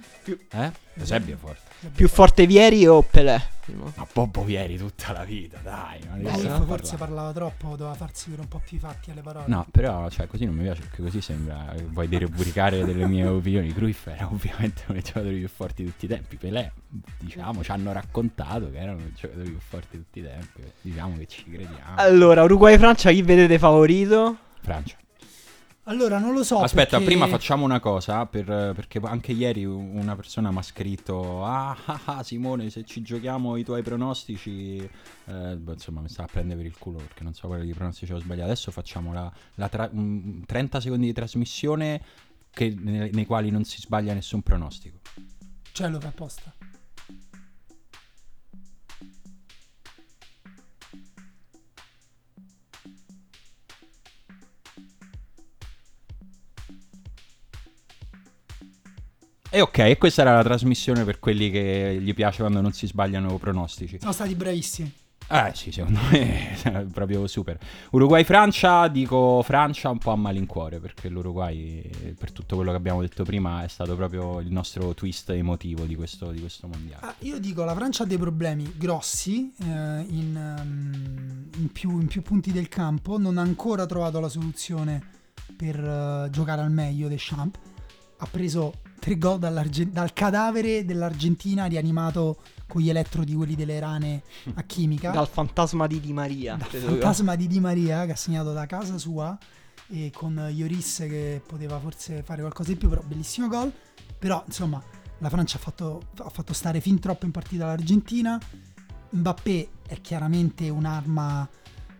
Eh? Eusebio è forte. Più forte Vieri o Pelé? Ma Bobo ieri tutta la vita, dai. Ma di Beh, forse parlando? parlava troppo, doveva farsi vedere un po' più i fatti alle parole. No, però cioè, così non mi piace perché così sembra che vuoi derubricare delle mie opinioni. Cruyff era ovviamente uno dei giocatori più forti di tutti i tempi. Pelé, diciamo, ci hanno raccontato che erano i giocatori più forti di tutti i tempi. Diciamo che ci crediamo. Allora, Uruguay-Francia, chi vedete favorito? Francia. Allora, non lo so. Aspetta, perché- prima facciamo una cosa, per- perché anche ieri una persona mi ha scritto, ah, ah, ah, Simone, se ci giochiamo i tuoi pronostici, eh, beh, insomma mi sta a prendere per il culo perché non so quali pronostici ho sbagliato. Adesso facciamo la, la tra- un- 30 secondi di trasmissione che- ne- nei quali non si sbaglia nessun pronostico. Cioè, lo fa apposta. E ok, e questa era la trasmissione per quelli che gli piace quando non si sbagliano pronostici. Sono stati bravissimi. Eh sì, secondo me è proprio super. Uruguay-Francia, dico Francia un po' a malincuore perché l'Uruguay, per tutto quello che abbiamo detto prima, è stato proprio il nostro twist emotivo di questo, di questo mondiale. Ah, io dico, la Francia ha dei problemi grossi eh, in, ehm, in più, in più punti del campo, non ha ancora trovato la soluzione per eh, giocare al meglio Deschamps. Ha preso tre gol dal cadavere dell'Argentina rianimato con gli elettrodi quelli delle rane a chimica. Dal fantasma di Di Maria. dal fantasma di Di Maria che ha segnato da casa sua e con Ioris che poteva forse fare qualcosa di più, però bellissimo gol. Però insomma la Francia ha fatto, ha fatto stare fin troppo in partita l'Argentina. Mbappé è chiaramente un'arma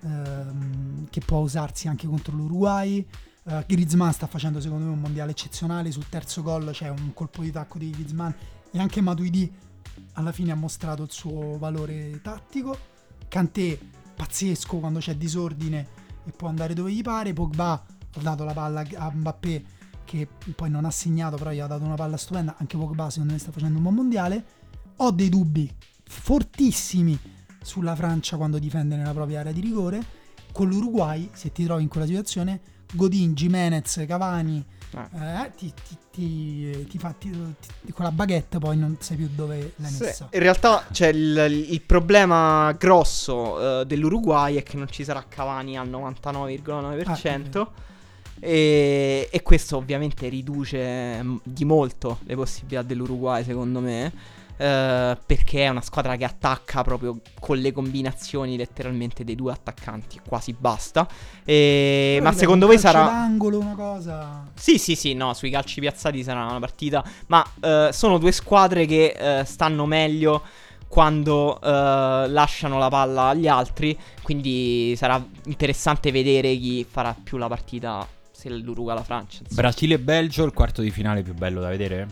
ehm, che può usarsi anche contro l'Uruguay. Eh, Griezmann sta facendo secondo me un mondiale eccezionale. Sul terzo gol c'è un colpo di tacco di Griezmann e anche Matuidi alla fine ha mostrato il suo valore tattico. Kanté pazzesco quando c'è disordine e può andare dove gli pare. Pogba ha dato la palla a Mbappé che poi non ha segnato, però gli ha dato una palla stupenda. Anche Pogba secondo me sta facendo un buon mondiale. Ho dei dubbi fortissimi sulla Francia quando difende nella propria area di rigore. Con l'Uruguay, se ti trovi in quella situazione, Godin, Jimenez, Cavani, Ah. eh, ti, ti, ti, ti fa con la baguette poi non sai più dove l'hai Sì, messa. in realtà c'è il, il problema grosso eh, dell'Uruguay è che non ci sarà Cavani al 99,9% e, e questo ovviamente riduce mm, di molto le possibilità dell'Uruguay secondo me eh, perché è una squadra che attacca proprio con le combinazioni letteralmente dei due attaccanti quasi basta E- ma secondo voi sarà d'angolo una cosa sì, sì, sì, no, sui calci piazzati sarà una partita, ma eh, sono due squadre che eh, stanno meglio quando eh, lasciano la palla agli altri, quindi sarà interessante vedere chi farà più la partita, se l'Uruguay la Francia. insomma. Brasile e Belgio, il quarto di finale più bello da vedere?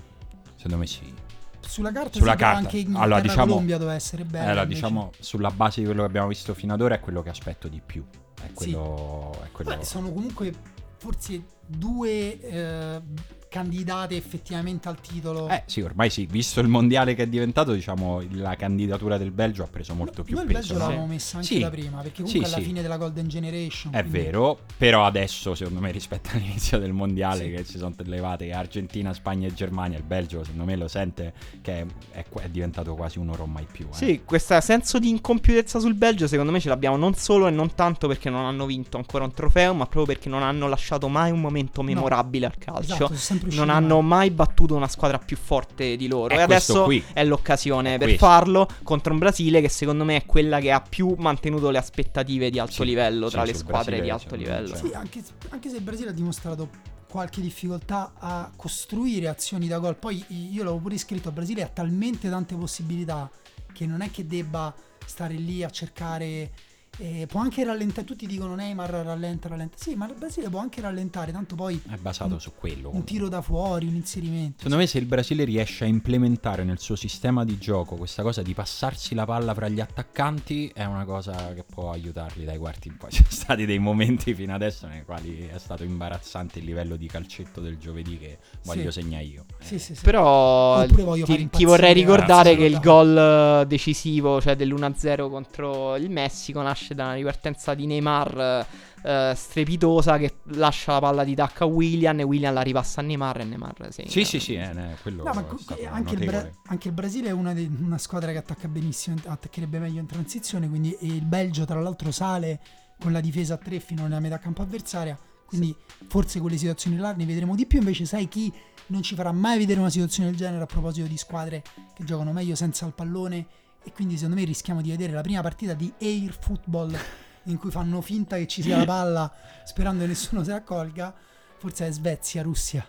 Secondo me sì. Sulla carta Sulla sì, carta. anche Allora, Inghilterra diciamo- Colombia doveva essere bella Allora, invece. diciamo, sulla base di quello che abbiamo visto fino ad ora è quello che aspetto di più. È Sì. quello... È quello... Beh, sono comunque forse due eh, candidate effettivamente al titolo Eh sì, ormai sì, visto il mondiale che è diventato, diciamo, la candidatura del Belgio ha preso molto più Noi il peso. Belgio no? l'avevamo messa anche Sì. da prima perché Sì, comunque alla sì. fine della Golden Generation È quindi- vero, però adesso secondo me rispetto all'inizio del mondiale Sì. che si sono levate Argentina, Spagna e Germania, il Belgio secondo me lo sente che è, è diventato quasi un oro mai più. eh. Sì, questo senso di incompiutezza sul Belgio secondo me ce l'abbiamo non solo e non tanto perché non hanno vinto ancora un trofeo, ma proprio perché non hanno lasciato mai un momento memorabile al calcio. Esatto, sempre usciti non hanno mai battuto una squadra più forte di loro. È e adesso qui. è l'occasione È per questo. farlo contro un Brasile che secondo me è quella che ha più mantenuto le aspettative di alto Sì, livello sì, tra le squadre di Brasile, alto cioè, livello. Sì, anche, anche se il Brasile ha dimostrato qualche difficoltà a costruire azioni da gol. Poi io l'avevo pure scritto, il Brasile ha talmente tante possibilità che non è che debba stare lì a cercare... eh, può anche rallentare, tutti dicono Neymar rallenta, rallenta. Sì, ma il Brasile può anche rallentare, tanto poi È basato un- su quello. un tiro da fuori, un inserimento. Secondo me se il Brasile riesce a implementare nel suo sistema di gioco questa cosa di passarsi la palla fra gli attaccanti è una cosa che può aiutarli dai quarti in poi. Ci sono stati dei momenti fino adesso nei quali è stato imbarazzante il livello di calcetto del giovedì che voglio Sì. segna io. Sì, Eh, sì, sì. Però ti, ti vorrei ricordare che il gol eh, decisivo, cioè dell'1-0 contro il Messico, nasce nasce da una ripartenza di Neymar eh, strepitosa che lascia la palla di tacca a William e William la ripassa a Neymar e Neymar segna. Sì, sì, sì, eh, ne- quello No, stato anche, il Bra- anche il Brasile è una, de- una squadra che attacca benissimo, attaccherebbe meglio in transizione, quindi e il Belgio tra l'altro sale con la difesa a tre fino alla metà campo avversaria, quindi forse quelle situazioni là ne vedremo di più, invece sai chi non ci farà mai vedere una situazione del genere a proposito di squadre che giocano meglio senza il pallone e quindi secondo me rischiamo di vedere la prima partita di air football in cui fanno finta che ci sia la palla sperando che nessuno se la accolga, forse è Svezia, Russia.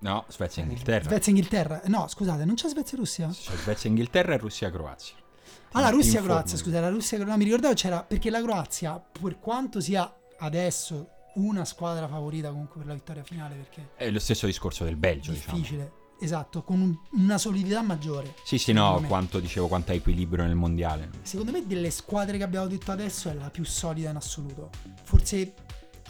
No, Svezia e Inghilterra. Svezia Inghilterra. No, scusate, non c'è Svezia Russia? C'è Svezia Inghilterra e Russia Croazia. Ah, la Ti Russia informo. Croazia, scusa, la Russia no, mi ricordavo c'era perché la Croazia, per quanto sia adesso una squadra favorita comunque per la vittoria finale, perché È lo stesso discorso del Belgio, diciamo. difficile. Esatto, con un- una solidità maggiore. Sì, sì, no, me. quanto dicevo, quanto ha equilibrio nel mondiale. Secondo me delle squadre che abbiamo detto adesso è la più solida in assoluto. Forse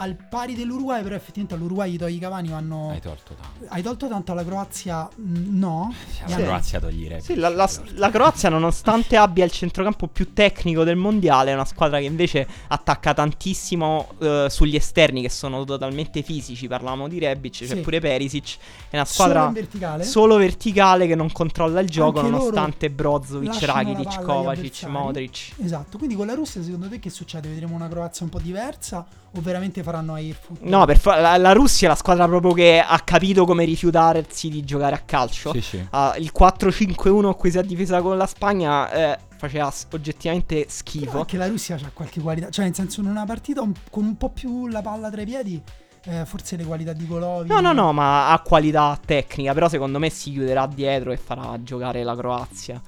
al pari dell'Uruguay, però effettivamente all'Uruguay i togli i Cavani vanno... Hai tolto tanto. Hai tolto tanto alla Croazia? Mm, No. La Sì. Croazia toglierebbe. Sì, la, la- la Croazia, nonostante abbia il centrocampo più tecnico del mondiale, è una squadra che invece attacca tantissimo eh, sugli esterni, che sono totalmente fisici. Parlavamo di Rebic, c'è Sì. pure Perisic. È una Solo squadra in verticale? solo verticale che non controlla il gioco, Anche nonostante Brozovic, Rakitic, Kovacic. Modric. Esatto, quindi con la Russia secondo te che succede? Vedremo una Croazia un po' diversa o veramente faranno air football? No, per fa- la, la Russia è la squadra proprio che ha capito come rifiutarsi di giocare a calcio. Sì, sì. Ah, il 4-5-1 a cui si è difesa con la Spagna eh, faceva oggettivamente Però schifo. anche la Russia ha qualche qualità, cioè nel senso in una partita un- con un po' più la palla tra i piedi, eh, forse le qualità di Golovin. No, no, no, ma ha qualità tecnica. Però secondo me si chiuderà dietro e farà giocare la Croazia.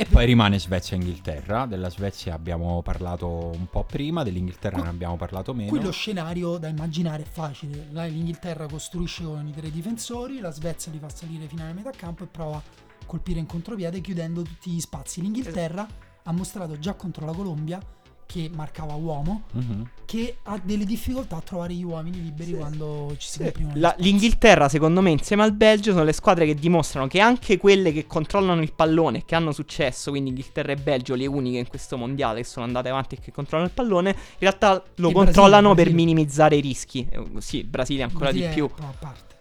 E poi rimane Svezia e Inghilterra. Della Svezia abbiamo parlato un po' prima, dell'Inghilterra Qui- ne abbiamo parlato meno. Qui lo scenario da immaginare è facile. L'Inghilterra costruisce con i tre difensori, la Svezia li fa salire fino alla metà campo e prova a colpire in contropiede chiudendo tutti gli spazi. L'Inghilterra ha mostrato già contro la Colombia che marcava uomo Mhm. che ha delle difficoltà a trovare gli uomini liberi quando ci si comprimono La- spazi. L'Inghilterra, secondo me, insieme al Belgio, sono le squadre che dimostrano che anche quelle che controllano il pallone e che hanno successo, quindi Inghilterra e Belgio, le uniche in questo mondiale che sono andate avanti e che controllano il pallone, in realtà lo Il controllano Brasile, per Brasile. minimizzare i rischi. Eh, sì, il Brasile ancora di Brasile è più. un po' a parte.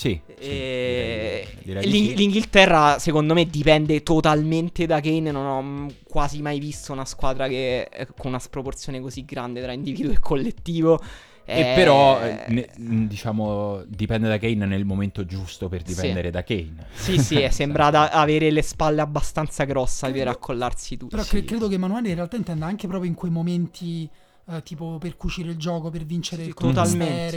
Sì. sì, E- direi- direi di l'Ing- sì. L'Inghilterra, secondo me, dipende totalmente da Kane. Non ho mm, quasi mai visto una squadra che eh, con una sproporzione così grande tra individuo e collettivo. E Eh, però, eh, ne- mh, diciamo, dipende da Kane nel momento giusto per dipendere da Kane. Sì, sì, è sembrata avere le spalle abbastanza grosse per accollarsi tutto. Però cre- credo che Emanuele in realtà intenda anche proprio in quei momenti eh, tipo per cucire il gioco, per vincere Sì, il colpo totalmente.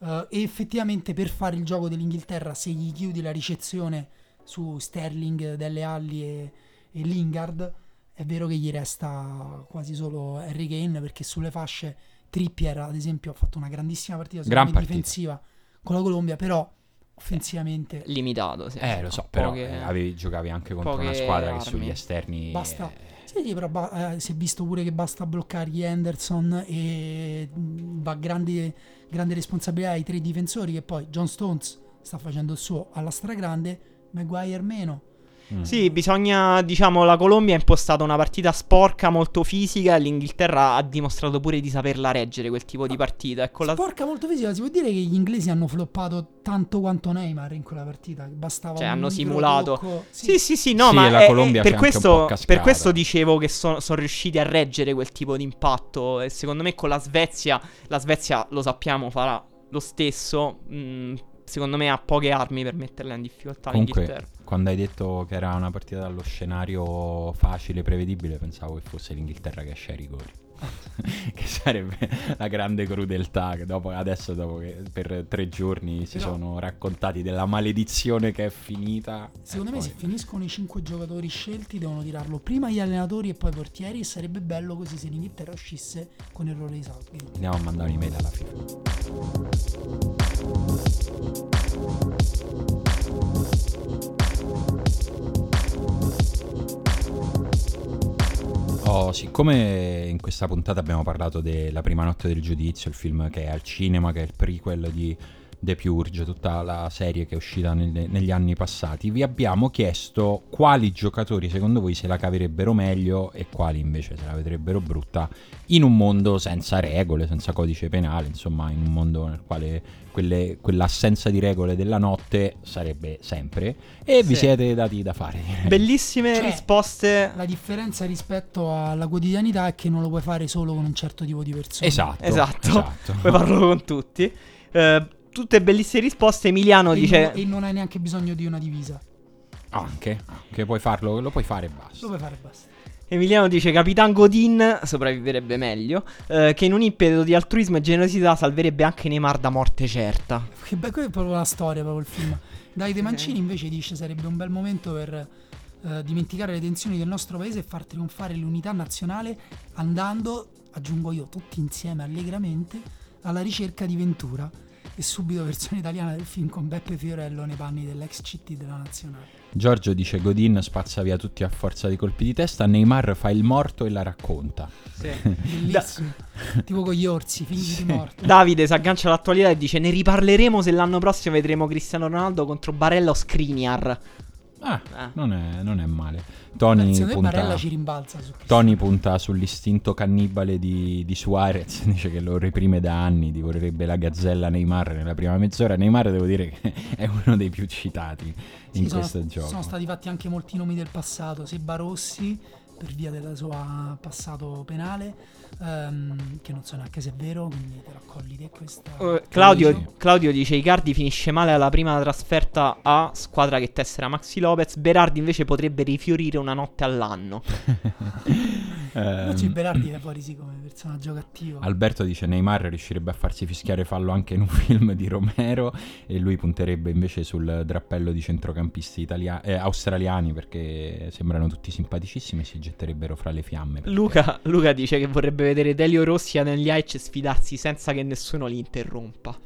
Eh, e effettivamente per fare il gioco dell'Inghilterra se gli chiudi la ricezione su Sterling, Delle Alli e, e Lingard è vero che gli resta quasi solo Harry Kane perché sulle fasce Trippier ad esempio ha fatto una grandissima partita Gran partita. difensiva con la Colombia però offensivamente Limitato, sì. Eh, lo so, però Poche- eh, avevi- giocavi anche contro una squadra che armi. sugli esterni... Basta. eh, Sì, sì, però ba- eh, si è visto pure che basta bloccargli Henderson e mh, va grande, grande responsabilità ai tre difensori che poi John Stones sta facendo il suo alla stragrande, Maguire meno. Mm. Sì, bisogna, diciamo, la Colombia ha impostato una partita sporca, molto fisica, e l'Inghilterra ha dimostrato pure di saperla reggere quel tipo di partita. Ecco, la... Porca molto fisica, si può dire che gli inglesi hanno floppato tanto quanto Neymar in quella partita, bastava Cioè, un hanno simulato. tocco. Sì, sì, sì, no, Sì, ma la è- è- Colombia per, anche un questo, per questo dicevo che sono riusciti a reggere quel tipo di impatto. E secondo me con la Svezia, la Svezia lo sappiamo farà lo stesso. mm, secondo me ha poche armi per metterla in difficoltà Comunque, l'Inghilterra. Quando hai detto che era una partita dallo scenario facile, prevedibile, pensavo che fosse l'Inghilterra che esce ai rigori. che sarebbe la grande crudeltà che dopo, adesso dopo che per tre giorni si Però- sono raccontati della maledizione che è finita. Secondo e me poi- se finiscono i cinque giocatori scelti devono tirarlo prima gli allenatori e poi i portieri e sarebbe bello così se l'Inghilterra uscisse con errore di Southgate. Andiamo a mandare un'email alla FIFA. Oh, siccome in questa puntata abbiamo parlato della prima notte del giudizio, il film che è al cinema, che è il prequel di The Purge, tutta la serie che è uscita nelle- negli anni passati, vi abbiamo chiesto quali giocatori secondo voi se la caverebbero meglio e quali invece se la vedrebbero brutta in un mondo senza regole, senza codice penale, insomma in un mondo nel quale quelle- quell'assenza di regole della notte sarebbe sempre e vi Sì. siete dati da fare. direi. Bellissime Cioè, risposte. La differenza rispetto alla quotidianità è che non lo puoi fare solo con un certo tipo di persone. Esatto. Esatto. esatto. Puoi farlo con tutti. Eh, tutte bellissime risposte. Emiliano E, dice: non, e non hai neanche bisogno di una divisa. Anche, anche puoi farlo, lo puoi fare e Lo basta. puoi fare e basta. Emiliano dice Capitan Godin sopravvivrebbe meglio. eh, che in un impeto di altruismo e generosità salverebbe anche Neymar da morte certa. Che bello, quella è proprio la storia, proprio il film. Davide Mancini invece dice sarebbe un bel momento per eh, dimenticare le tensioni del nostro paese e far trionfare l'unità nazionale andando, aggiungo io, tutti insieme allegramente alla ricerca di Ventura e subito versione italiana del film con Beppe Fiorello nei panni dell'ex CT della nazionale. Giorgio dice Godin spazza via tutti a forza di colpi di testa, Neymar fa il morto e la racconta. Bellissimo. tipo con gli orsi, finiti Sì. di morto. Davide si aggancia all'attualità e dice: Ne riparleremo se l'anno prossimo vedremo Cristiano Ronaldo contro Barella o Skriniar. Ah, Eh. non è, non è male. Tony punta, ci rimbalza su. Tony punta sull'istinto cannibale di, di Suarez, dice che lo reprime da anni, divorerebbe la gazzella Neymar nella prima mezz'ora. Neymar devo dire che è uno dei più citati Sì, in sono, questo gioco. sono stati fatti anche molti nomi del passato, Seba Rossi per via del suo passato penale, ehm, che non so neanche se è vero, quindi te te questa. Eh, Claudio. Claudio dice: Icardi finisce male alla prima trasferta a squadra che tessera Maxi Lopez. Berardi invece potrebbe rifiorire una notte all'anno. Ehm, Oggi Berardi è fuori sì come personaggio cattivo. Alberto dice Neymar riuscirebbe a farsi fischiare fallo anche in un film di Romero e lui punterebbe invece sul drappello di centrocampisti italia- eh, australiani perché sembrano tutti simpaticissimi e si getterebbero fra le fiamme. perché- Luca, Luca dice che vorrebbe vedere Delio Rossi negli Aic sfidarsi senza che nessuno li interrompa.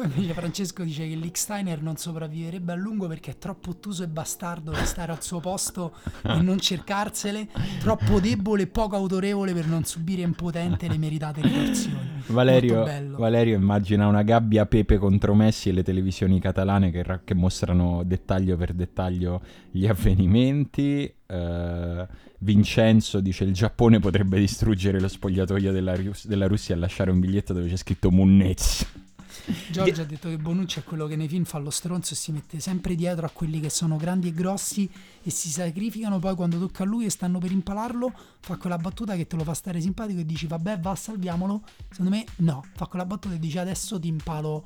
Qua invece Francesco dice che Licksteiner non sopravviverebbe a lungo perché è troppo ottuso e bastardo per stare al suo posto e non cercarsele, troppo debole e poco autorevole per non subire impotente le meritate ritorsioni. Valerio. Valerio immagina una gabbia Pepe contro Messi e le televisioni catalane che, ra- che mostrano dettaglio per dettaglio gli avvenimenti. Eh, Vincenzo dice il Giappone potrebbe distruggere lo spogliatoio della, Rus- della Russia e lasciare un biglietto dove c'è scritto Munnez. Giorgio ha detto che Bonucci è quello che nei film fa lo stronzo e si mette sempre dietro a quelli che sono grandi e grossi e si sacrificano, poi quando tocca a lui e stanno per impalarlo, fa quella battuta che te lo fa stare simpatico e dici vabbè va salviamolo. Secondo me no, fa quella battuta e dice adesso ti impalo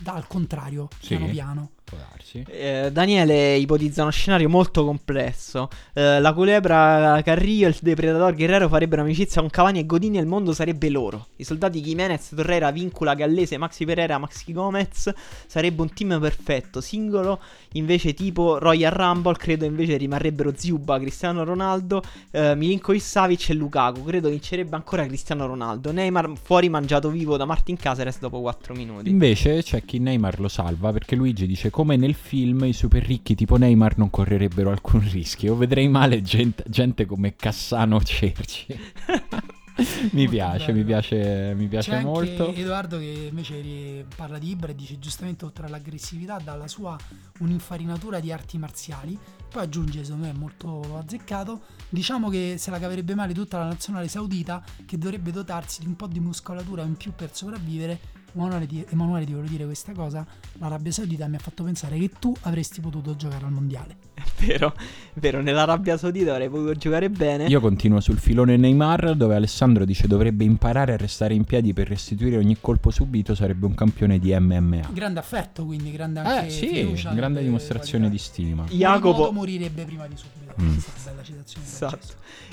dal contrario, Sì. piano piano. Può darsi. Eh, Daniele ipotizza uno scenario molto complesso. Eh, la culebra Carrillo e il depredador Guerrero farebbero amicizia con Cavani e Godini e il mondo sarebbe loro. I soldati Jimenez, Torreira, Vincula, Gallese, Maxi Pereira, Maxi Gomez sarebbe un team perfetto. Singolo invece tipo Royal Rumble credo invece rimarrebbero Ziuba, Cristiano Ronaldo, eh, Milinkovic Savic e Lukaku. Credo vincerebbe ancora Cristiano Ronaldo. Neymar fuori mangiato vivo da Martin Caceres dopo 4 minuti. Invece c'è chi Neymar lo salva perché Luigi dice come nel film i super ricchi tipo Neymar non correrebbero alcun rischio. Vedrei male gente, gente come Cassano Cerci. mi piace, mi piace, mi piace C'è molto. Edoardo che invece parla di Ibra e dice giustamente oltre all'aggressività dalla sua un'infarinatura di arti marziali. Poi aggiunge, secondo me è molto azzeccato, diciamo che se la caverebbe male tutta la nazionale saudita che dovrebbe dotarsi di un po' di muscolatura in più per sopravvivere. Emanuele ti, Emanuele, ti voglio dire questa cosa, l'Arabia Saudita mi ha fatto pensare che tu avresti potuto giocare al mondiale. È vero, è vero, nell'Arabia Saudita avrei potuto giocare bene. Io continuo sul filone Neymar dove Alessandro dice dovrebbe imparare a restare in piedi per restituire ogni colpo subito, sarebbe un campione di MMA. Grande affetto quindi, grande anche Eh sì, fiducia grande dimostrazione di qualità. stima. Jacopo- Morimoto morirebbe prima di subito. Mm. Bella citazione. Esatto.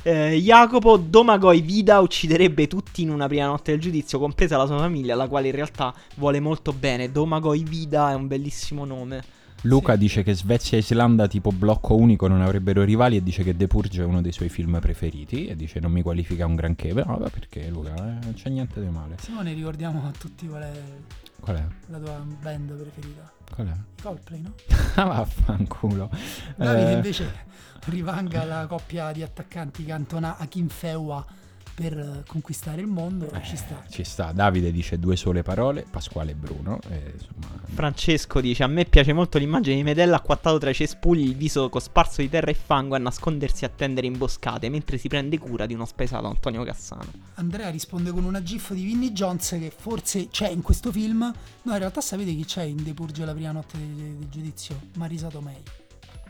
Eh, Jacopo Domagoj Vida ucciderebbe tutti in una prima notte del giudizio, compresa la sua famiglia, alla quale in realtà vuole molto bene. Domagoj Vida è un bellissimo nome. Luca Sì. dice che Svezia e Islanda tipo blocco unico non avrebbero rivali e dice che The Purge è uno dei suoi film preferiti e dice non mi qualifica un granché, però vabbè perché Luca eh, non c'è niente di male. Simone, ricordiamo a tutti qual è Qual è? la tua band preferita. Qual è? Coldplay, no? Vaffanculo. Davide Eh, invece rivanga la coppia di attaccanti Cantona Akinfewa per conquistare il mondo, Eh, ci sta. Ci sta. Davide dice due sole parole, Pasquale e Bruno. eh, insomma, Francesco dice: A me piace molto l'immagine di Medella acquattato tra i cespugli, il viso cosparso di terra e fango a nascondersi e a tendere imboscate mentre si prende cura di uno spesato Antonio Cassano. Andrea risponde con una gif di Vinnie Jones che forse c'è in questo film. No, in realtà sapete chi c'è in The Purge la prima notte del, del giudizio? Marisa Tomei.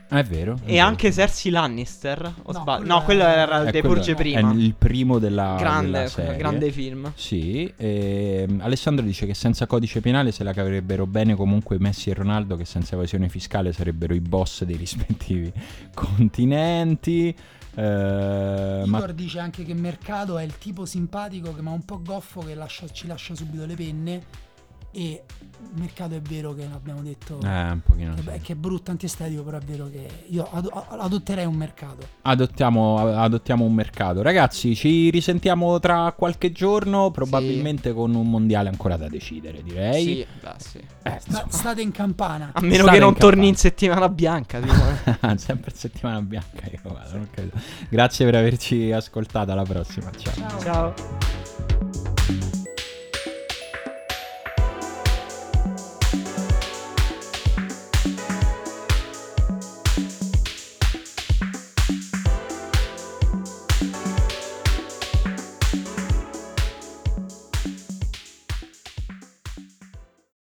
È vero. è E vero. anche Cersei Lannister? O No, sbaglio? quello No, quello era- il The quello Purge è prima. il primo della, Grande, della serie. grande film. Sì, ehm, Alessandro dice che senza codice penale se la caverebbero bene comunque Messi e Ronaldo che senza evasione fiscale sarebbero i boss dei rispettivi continenti. Eh, ma Igor dice anche che Mercato è il tipo simpatico che ma un po' goffo che lascia- ci lascia subito le penne. E Mercato è vero che l'abbiamo detto eh, un pochino che, sì. che è brutto antiestetico, però è vero che io ado- adotterei un mercato. Adottiamo, adottiamo un mercato. Ragazzi, ci risentiamo tra qualche giorno, probabilmente con un mondiale ancora da decidere, direi. Sì, beh, sì. Eh, Sta- state in campana. A meno State che non in torni campana. in settimana bianca. tipo. Sempre settimana bianca. Io, guarda, non credo. Grazie per averci ascoltato. Alla prossima. Ciao. Ciao. Ciao.